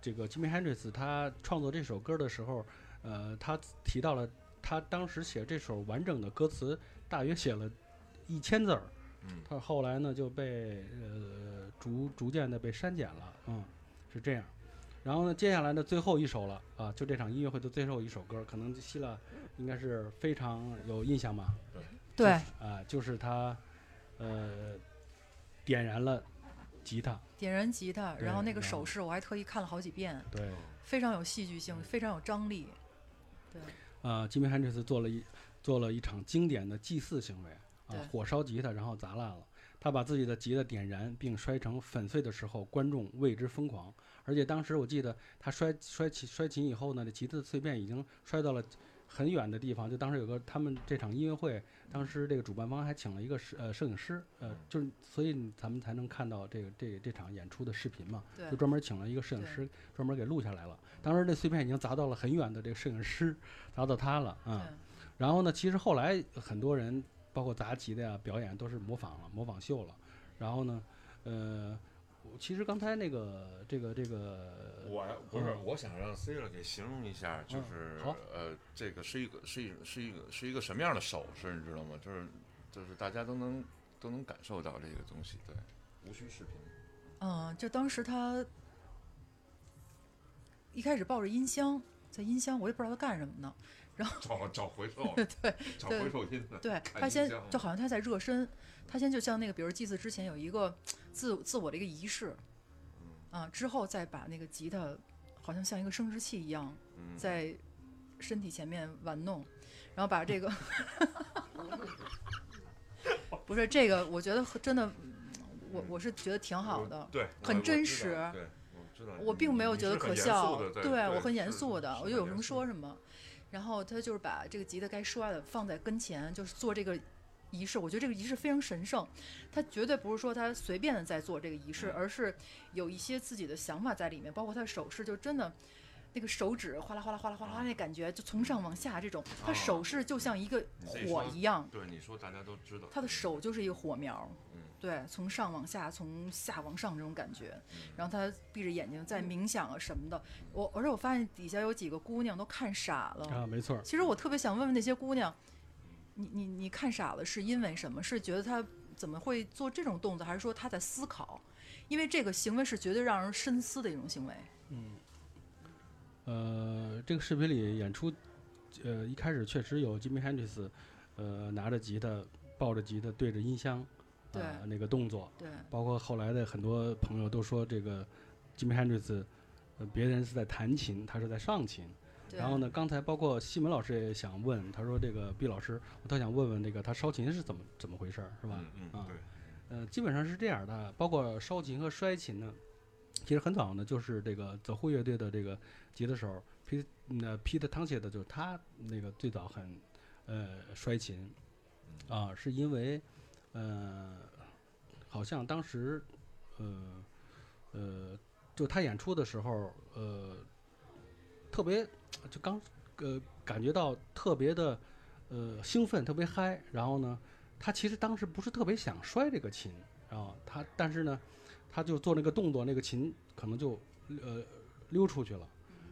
这个 Jimmy Hendrix 他创作这首歌的时候，呃，他提到了他当时写这首完整的歌词大约写了一千字儿，嗯他后来呢就被呃逐逐渐的被删减了，嗯，是这样。然后呢，接下来的最后一首了啊，就这场音乐会的最后一首歌，可能希腊应该是非常有印象吧，对，啊，就是他呃点燃了吉他，点燃吉他，然后那个手势我还特意看了好几遍，对。非常有戏剧性，非常有张力。对，啊，吉米·汉这次做了一做了一场经典的祭祀行为啊，火烧吉他，然后砸烂了。他把自己的吉他点燃并摔成粉碎的时候，观众为之疯狂。而且当时我记得他摔摔琴摔琴以后呢，这吉他的碎片已经摔到了很远的地方。就当时有个他们这场音乐会，当时这个主办方还请了一个摄呃摄影师，呃，就是所以咱们才能看到这个这个这场演出的视频嘛。对就，专门请了一个摄影师，专门给录下来了。当时这碎片已经砸到了很远的这个摄影师，砸到他了啊、对然后呢，其实后来很多人，包括杂技的呀、表演都是模仿了、模仿秀了。然后呢，呃，我其实刚才那个这个这个，我不是嗯，我想让 C 了给形容一下，就嗯是好呃，这个是一个是一是一个是一个什么样的手势，你知道吗？就是就是大家都能都能感受到这个东西，对，无需视频。嗯，就当时他一开始抱着音箱，在音箱我也不知道他干什么呢。然后找找回收，*laughs* 对 *laughs* 找回收音的，对他先就好像他在热身，他先就像那个，比如祭祀之前有一个自自我的一个仪式，啊，之后再把那个吉他好像像一个生殖器一样嗯在身体前面玩弄，然后把这个 *laughs* 不是这个，我觉得真的，我我是觉得挺好的。对，很真实对，我知道。我并没有觉得可笑，对对我很严肃的，我就有什么说什么。然后他就是把这个吉他该摔的放在跟前，就是做这个仪式。我觉得这个仪式非常神圣，他绝对不是说他随便的在做这个仪式，嗯而是有一些自己的想法在里面，包括他的手势，就真的。那个手指哗啦哗啦哗啦哗啦，那感觉就从上往下这种，他啊手势就像一个火一样，对你说大家都知道，他的手就是一个火苗，嗯对，从上往下，从下往上这种感觉。嗯然后他闭着眼睛在冥想啊什么的。我而且我发现底下有几个姑娘都看傻了。啊，没错，其实我特别想问问那些姑娘，你你你看傻了是因为什么？是觉得他怎么会做这种动作，还是说他在思考？因为这个行为是绝对让人深思的一种行为。嗯呃，这个视频里演出，呃，一开始确实有 Jimmy Hendrix，呃，拿着吉他，抱着吉他对着音箱，对啊那个动作，对包括后来的很多朋友都说这个 Jimmy Hendrix，呃，别人是在弹琴，他是在上琴。对。然后呢，刚才包括西门老师也想问，他说这个毕老师，我特想问问这个他烧琴是怎么怎么回事儿，是吧？嗯嗯啊对，呃，基本上是这样的，包括烧琴和摔琴呢，其实很早呢，就是这个 The Who 乐队的这个吉他手 Pete 呃 Pete Townshend 就是他那个最早很呃摔琴啊，是因为呃好像当时呃呃就他演出的时候呃特别就刚呃感觉到特别的呃兴奋，特别嗨，然后呢。他其实当时不是特别想摔这个琴，然后，他但是呢，他就做那个动作，那个琴可能就呃溜出去了，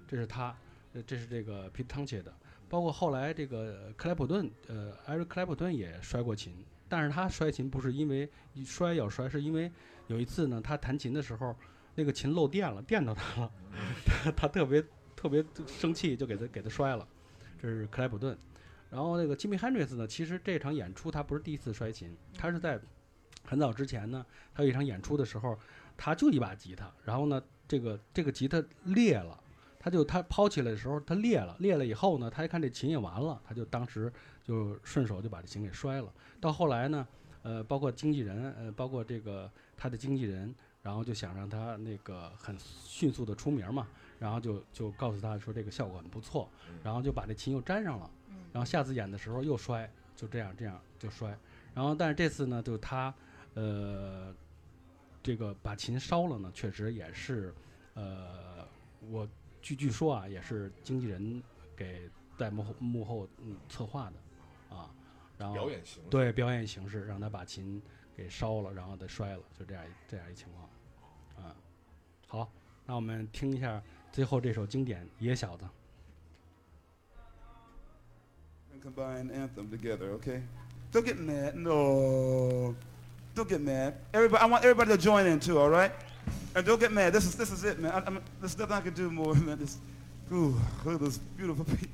这是他，这是这个皮汤切的，包括后来这个克莱普顿，呃，艾瑞克莱普顿也摔过琴，但是他摔琴不是因为摔要摔，是因为有一次呢，他弹琴的时候那个琴漏电了，电到他了，*laughs* 他他特别特别生气，就给他给他摔了，这是克莱普顿。然后那个吉米·汉 x 呢，其实这场演出他不是第一次摔琴，他是在很早之前呢，他有一场演出的时候，他就一把吉他，然后呢，这个这个吉他裂了，他就他抛起来的时候它裂了，裂了以后呢，他一看这琴也完了，他就当时就顺手就把这琴给摔了。到后来呢，呃，包括经纪人，呃，包括这个他的经纪人，然后就想让他那个很迅速的出名嘛，然后就就告诉他说这个效果很不错，然后就把这琴又粘上了。然后下次演的时候又摔，就这样这样就摔。然后但是这次呢，就他呃这个把琴烧了呢，确实也是呃我据据说啊，也是经纪人给在幕后幕后嗯策划的啊，然后表演形式，对表演形式让他把琴给烧了，然后再摔了，就这样一这样一情况啊。好，那我们听一下最后这首经典《野小子》。 and combine anthem together, okay? Don't get mad. No. Don't get mad. Everybody, I want everybody to join in too, all right? And don't get mad. This is this is it, man. I, I'm, there's nothing I can do more, *laughs* man. This, ooh, look at those beautiful people.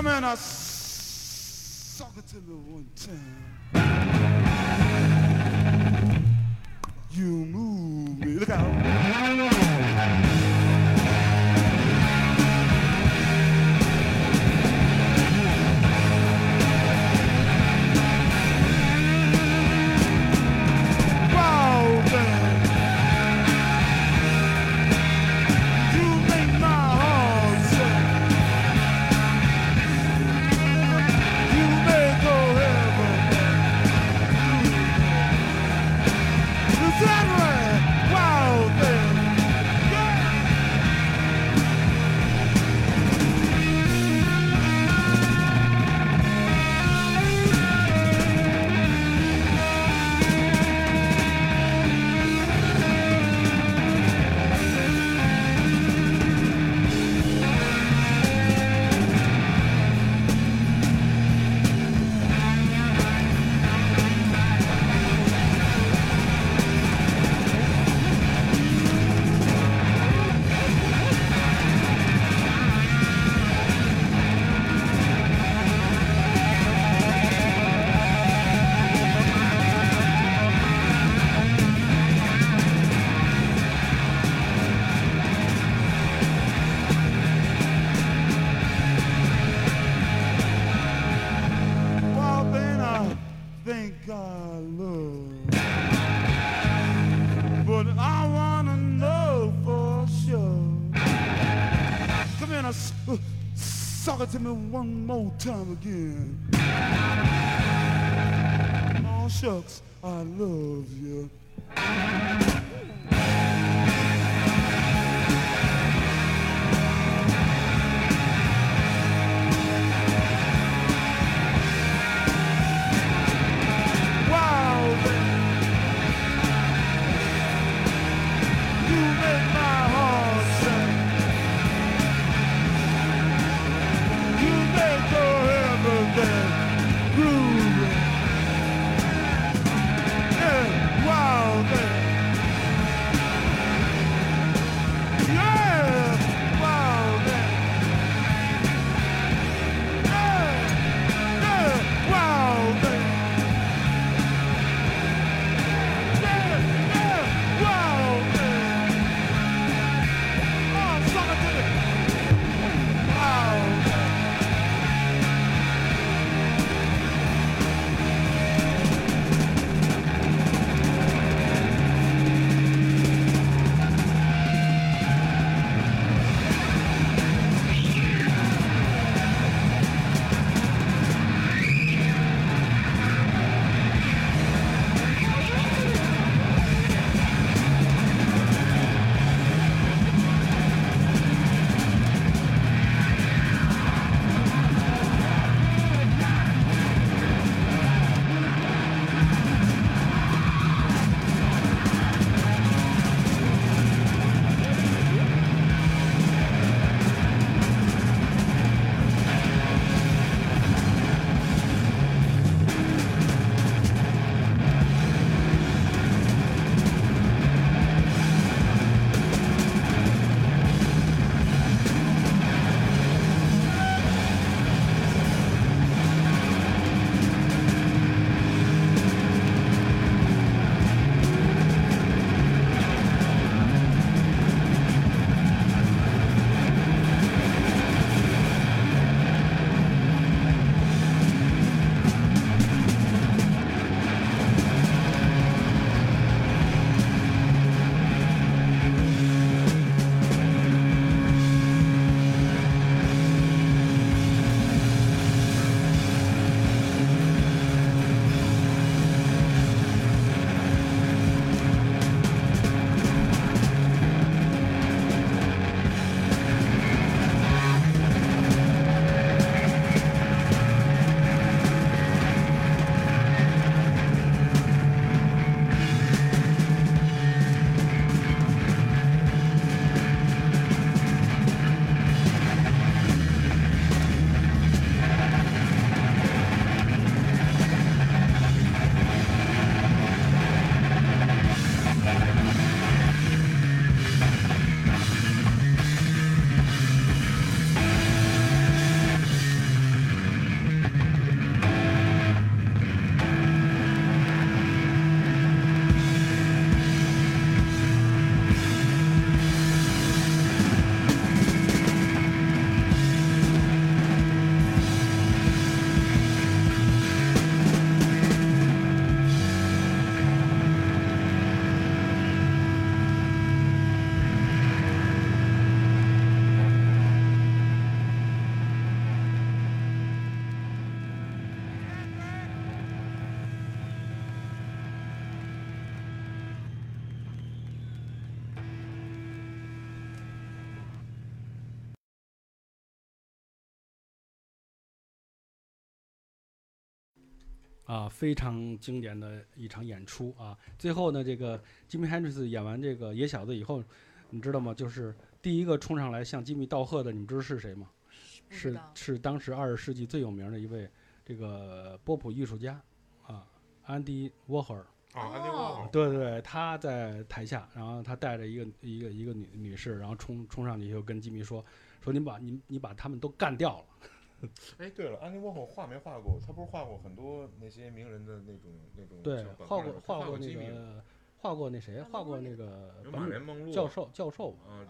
Come in, I suck it to me one time. You move me. Look out. Time again. Oh, shucks, I love 啊，非常经典的一场演出啊。最后呢，这个 Jimmy Hendrix 演完这个《野小子》以后，你知道吗？就是第一个冲上来向吉米道贺的，你们知道是谁吗？是是当时二十世纪最有名的一位这个波普艺术家啊，安迪沃霍尔。哦，安迪沃霍尔对对对，他在台下，然后他带着一个一个一个女女士，然后冲冲上去以后跟吉米说说你把你你把他们都干掉了。*laughs* 哎，对了，安迪沃霍尔画没画过？他不是画过很多那些名人的那种那种对，画过画画过那个画过那谁，画过那个有马坂本莲梦露教授教授啊，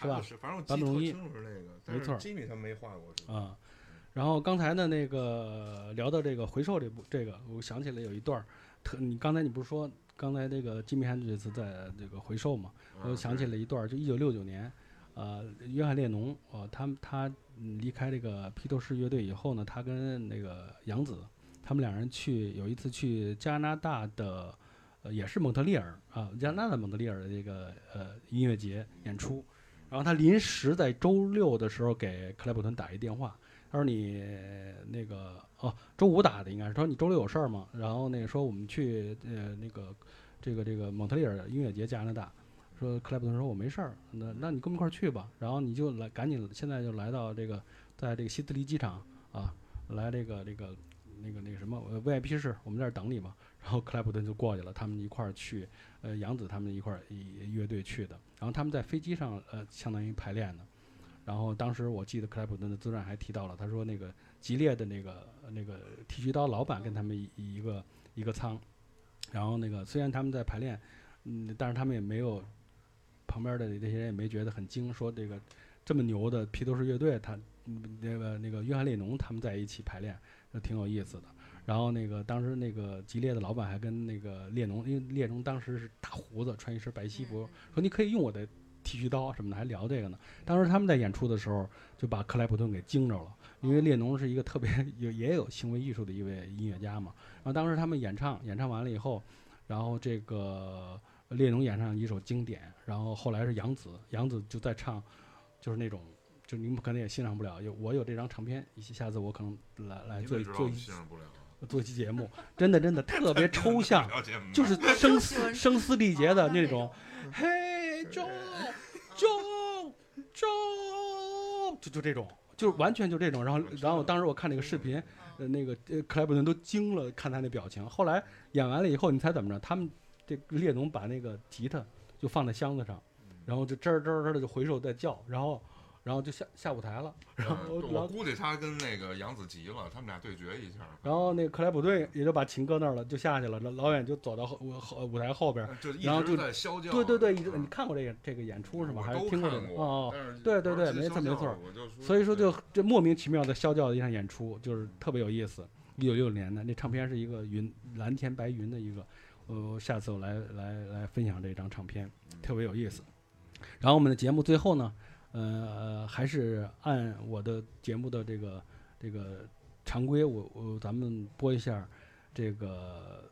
是吧是，反正我记特坂本龙一清楚是那个，没错吉米他没画过，是吧？啊。然后刚才的那个聊到这个回收这部这个，我想起来有一段儿特，你刚才你不是说刚才那个吉米汉这次在这个回收嘛？我又想起对了一段儿，就一九六九年，呃，约翰列侬，呃，他们他离开这个披头士乐队以后呢，他跟那个杨子，他们两人去有一次去加拿大的，呃，也是蒙特利尔啊，加拿大的蒙特利尔的这个呃音乐节演出，然后他临时在周六的时候给克莱普顿打一电话，他说你那个哦，周五打的应该是，他说你周六有事儿吗？然后那个说我们去呃那个这个这个蒙特利尔音乐节加拿大。说克莱普顿说：“我没事儿，那那你跟我们一块儿去吧。然后你就来，赶紧现在就来到这个，在这个希斯利机场啊，来这个这个那个那个什么 VIP 室，我们在这儿等你吧。然后克莱普顿就过去了，他们一块儿去，呃，杨子他们一块儿乐队去的。然后他们在飞机上呃，相当于排练的。然后当时我记得克莱普顿的自传还提到了，他说那个吉列的那个那个剃须刀老板跟他们一一个一个舱，然后那个虽然他们在排练，嗯，但是他们也没有。旁边的这些人也没觉得很惊，说这个这么牛的披头士乐队，他嗯那个那个约翰列侬他们在一起排练，那挺有意思的。然后那个当时那个吉列的老板还跟那个列侬，因为列侬当时是大胡子，穿一身白西服，说你可以用我的剃须刀什么的，还聊这个呢。当时他们在演出的时候就把克莱普顿给惊着了，因为列侬是一个特别有也有行为艺术的一位音乐家嘛。然后当时他们演唱演唱完了以后，然后这个。列侬演唱一首经典，然后后来是杨子，杨子就在唱，就是那种，就你们可能也欣赏不了。有我有这张唱片，下次我可能来来做一做一欣赏不了，做一期节目，真的真的特别抽 *laughs* 象，就是声嘶声嘶力竭的那种，嘿，Joe Joe Joe，就就这种，就完全就这种。然后然后当时我看那个视频，呃，那个呃克莱普顿都惊了，看他那表情。后来演完了以后，你猜怎么着？他们。这列侬把那个吉他就放在箱子上，然后就吱吱吱的就回首在叫，然后，然后就下下舞台了。然后我估计他跟那个杨子急了，他们俩对决一下。然后那个克莱普顿也就把琴搁那儿了，就下去了。老远就走到后后舞台后边，然后就在啸叫。对对对，一直你看过这个这个演出是吗？还是听过这个？哦，对对对，没错没错。所以说就这莫名其妙的啸叫的一场演出，就是特别有意思。一九六年的那唱片是一个云蓝天白云的一个。呃，下次我来来来分享这张唱片，特别有意思。然后我们的节目最后呢，呃，还是按我的节目的这个这个常规，我我咱们播一下这个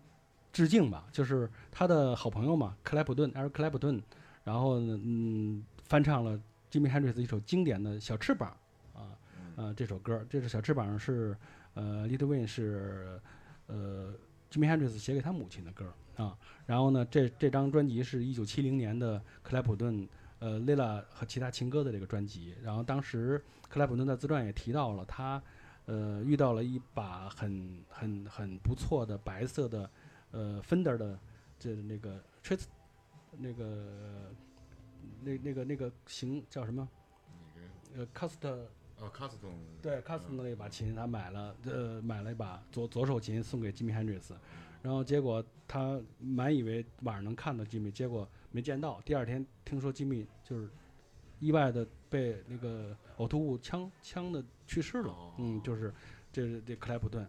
致敬吧，就是他的好朋友嘛，克莱普顿，艾尔克莱普顿，然后嗯翻唱了 Jimmy Hendrix 一首经典的小翅膀啊啊这首歌，这是小翅膀是呃，Little Wayne 是呃。Jimmy Hendrix 写给他母亲的歌啊，然后呢，这这张专辑是一九七零年的克莱普顿呃 Lila 和其他情歌的这个专辑。然后当时克莱普顿的自传也提到了他呃遇到了一把很很很不错的白色的呃 Fender 的这那个 t r i s 那个那那个那个型叫什么？呃 c 对 c u s t o m 的那把琴，他买了，呃，买了一把左左手琴送给吉米·汉 r 斯，然后结果他满以为晚上能看到吉米，结果没见到。第二天听说吉米就是意外的被那个呕吐物呛呛的去世了。嗯，就是这是这克莱普顿。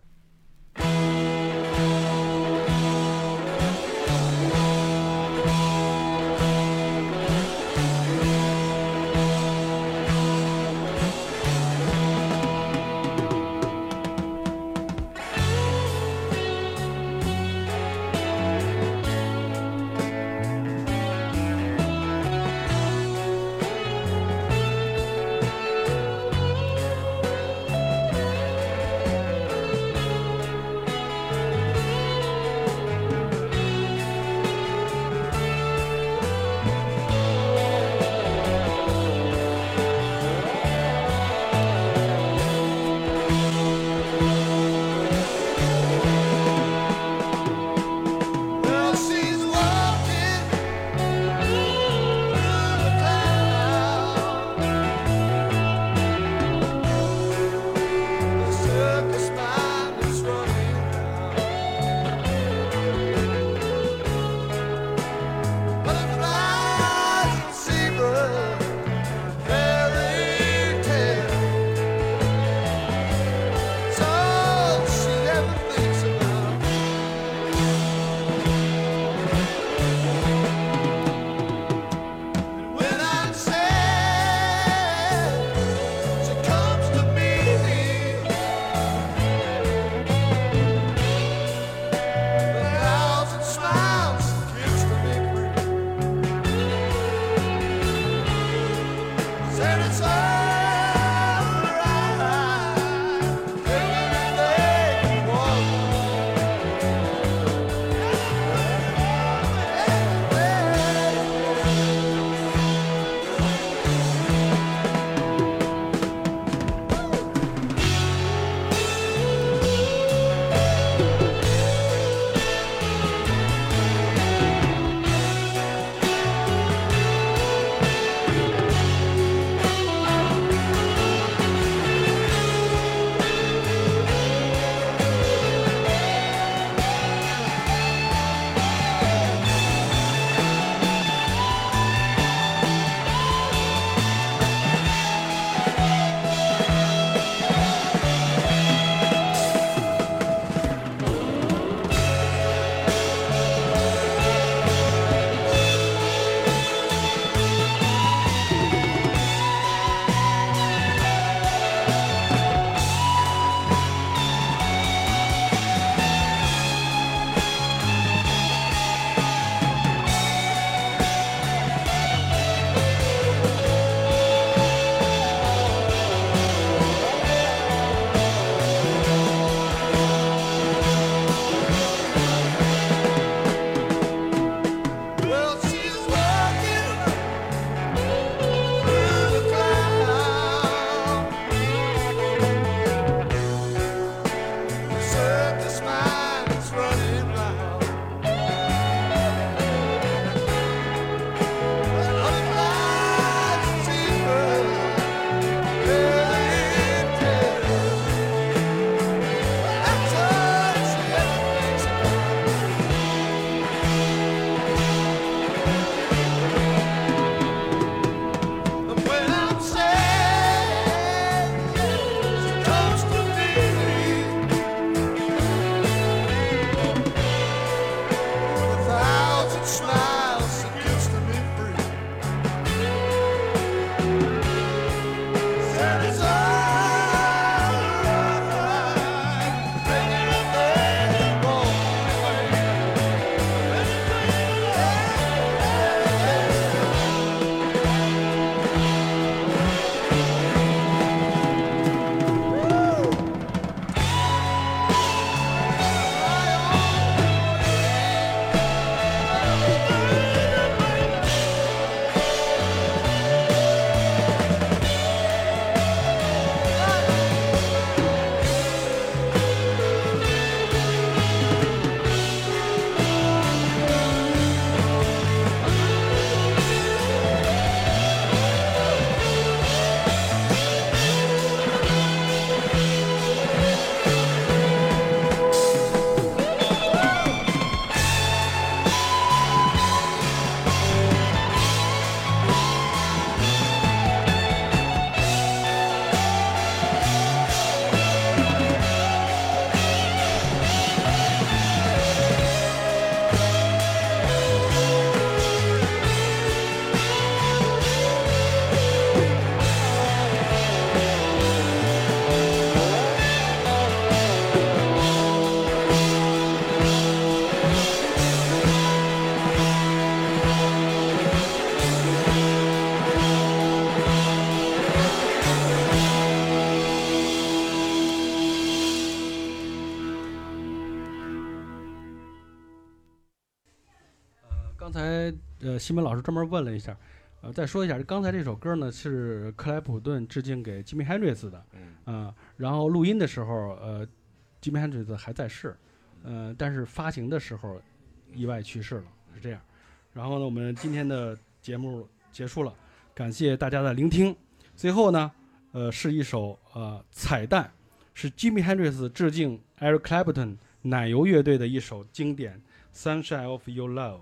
呃，西门老师专门问了一下，呃，再说一下，刚才这首歌呢是克莱普顿致敬给 Jimi Hendrix 的，嗯啊、然后录音的时候，呃，Jimi Hendrix 还在世，呃，但是发行的时候意外去世了，是这样。然后呢，我们今天的节目结束了，感谢大家的聆听。最后呢，呃，是一首呃彩蛋，是 Jimmy Hendrix 致敬 Eric Clapton 奶油乐队的一首经典《Sunshine of Your Love》。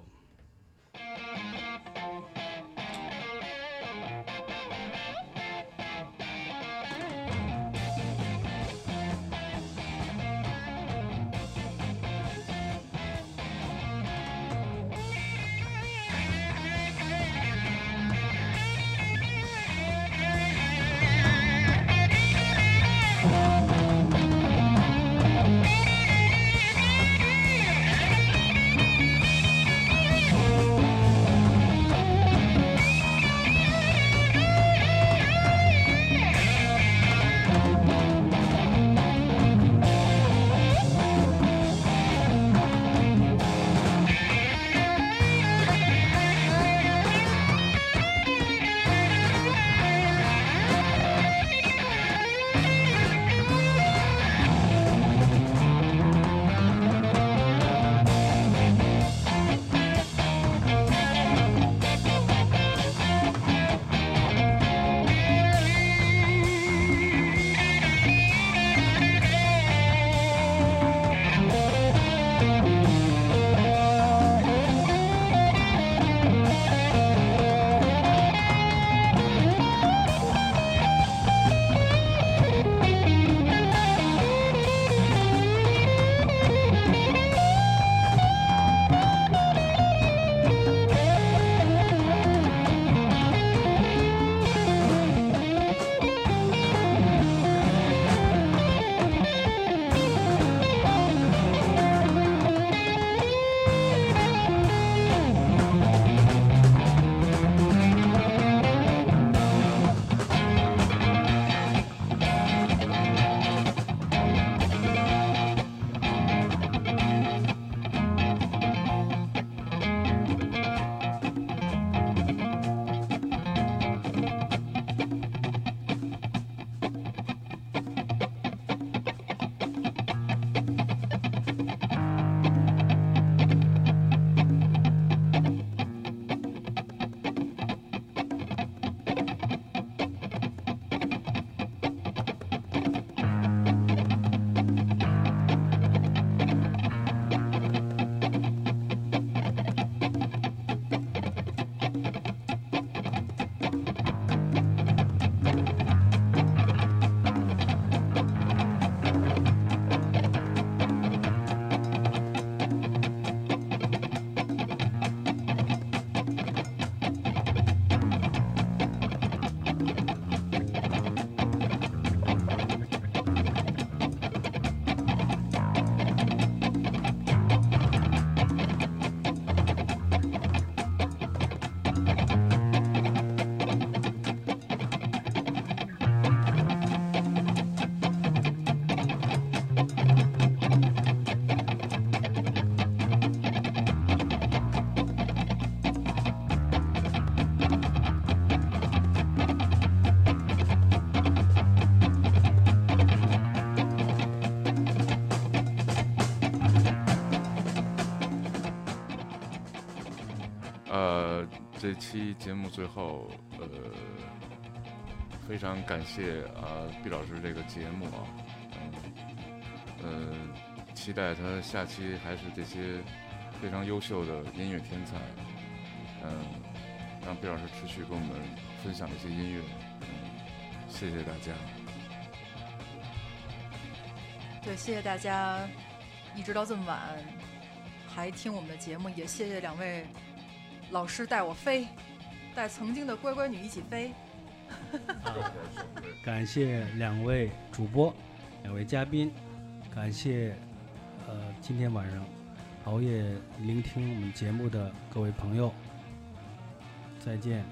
这期节目最后，呃，非常感谢啊毕老师这个节目啊，嗯，呃，期待他下期还是这些非常优秀的音乐天才，嗯，让毕老师持续跟我们分享这些音乐，嗯，谢谢大家。对，谢谢大家一直到这么晚还听我们的节目，也谢谢两位老师带我飞，带曾经的乖乖女一起飞。*laughs* 感谢两位主播，两位嘉宾，感谢呃今天晚上熬夜聆听我们节目的各位朋友，再见。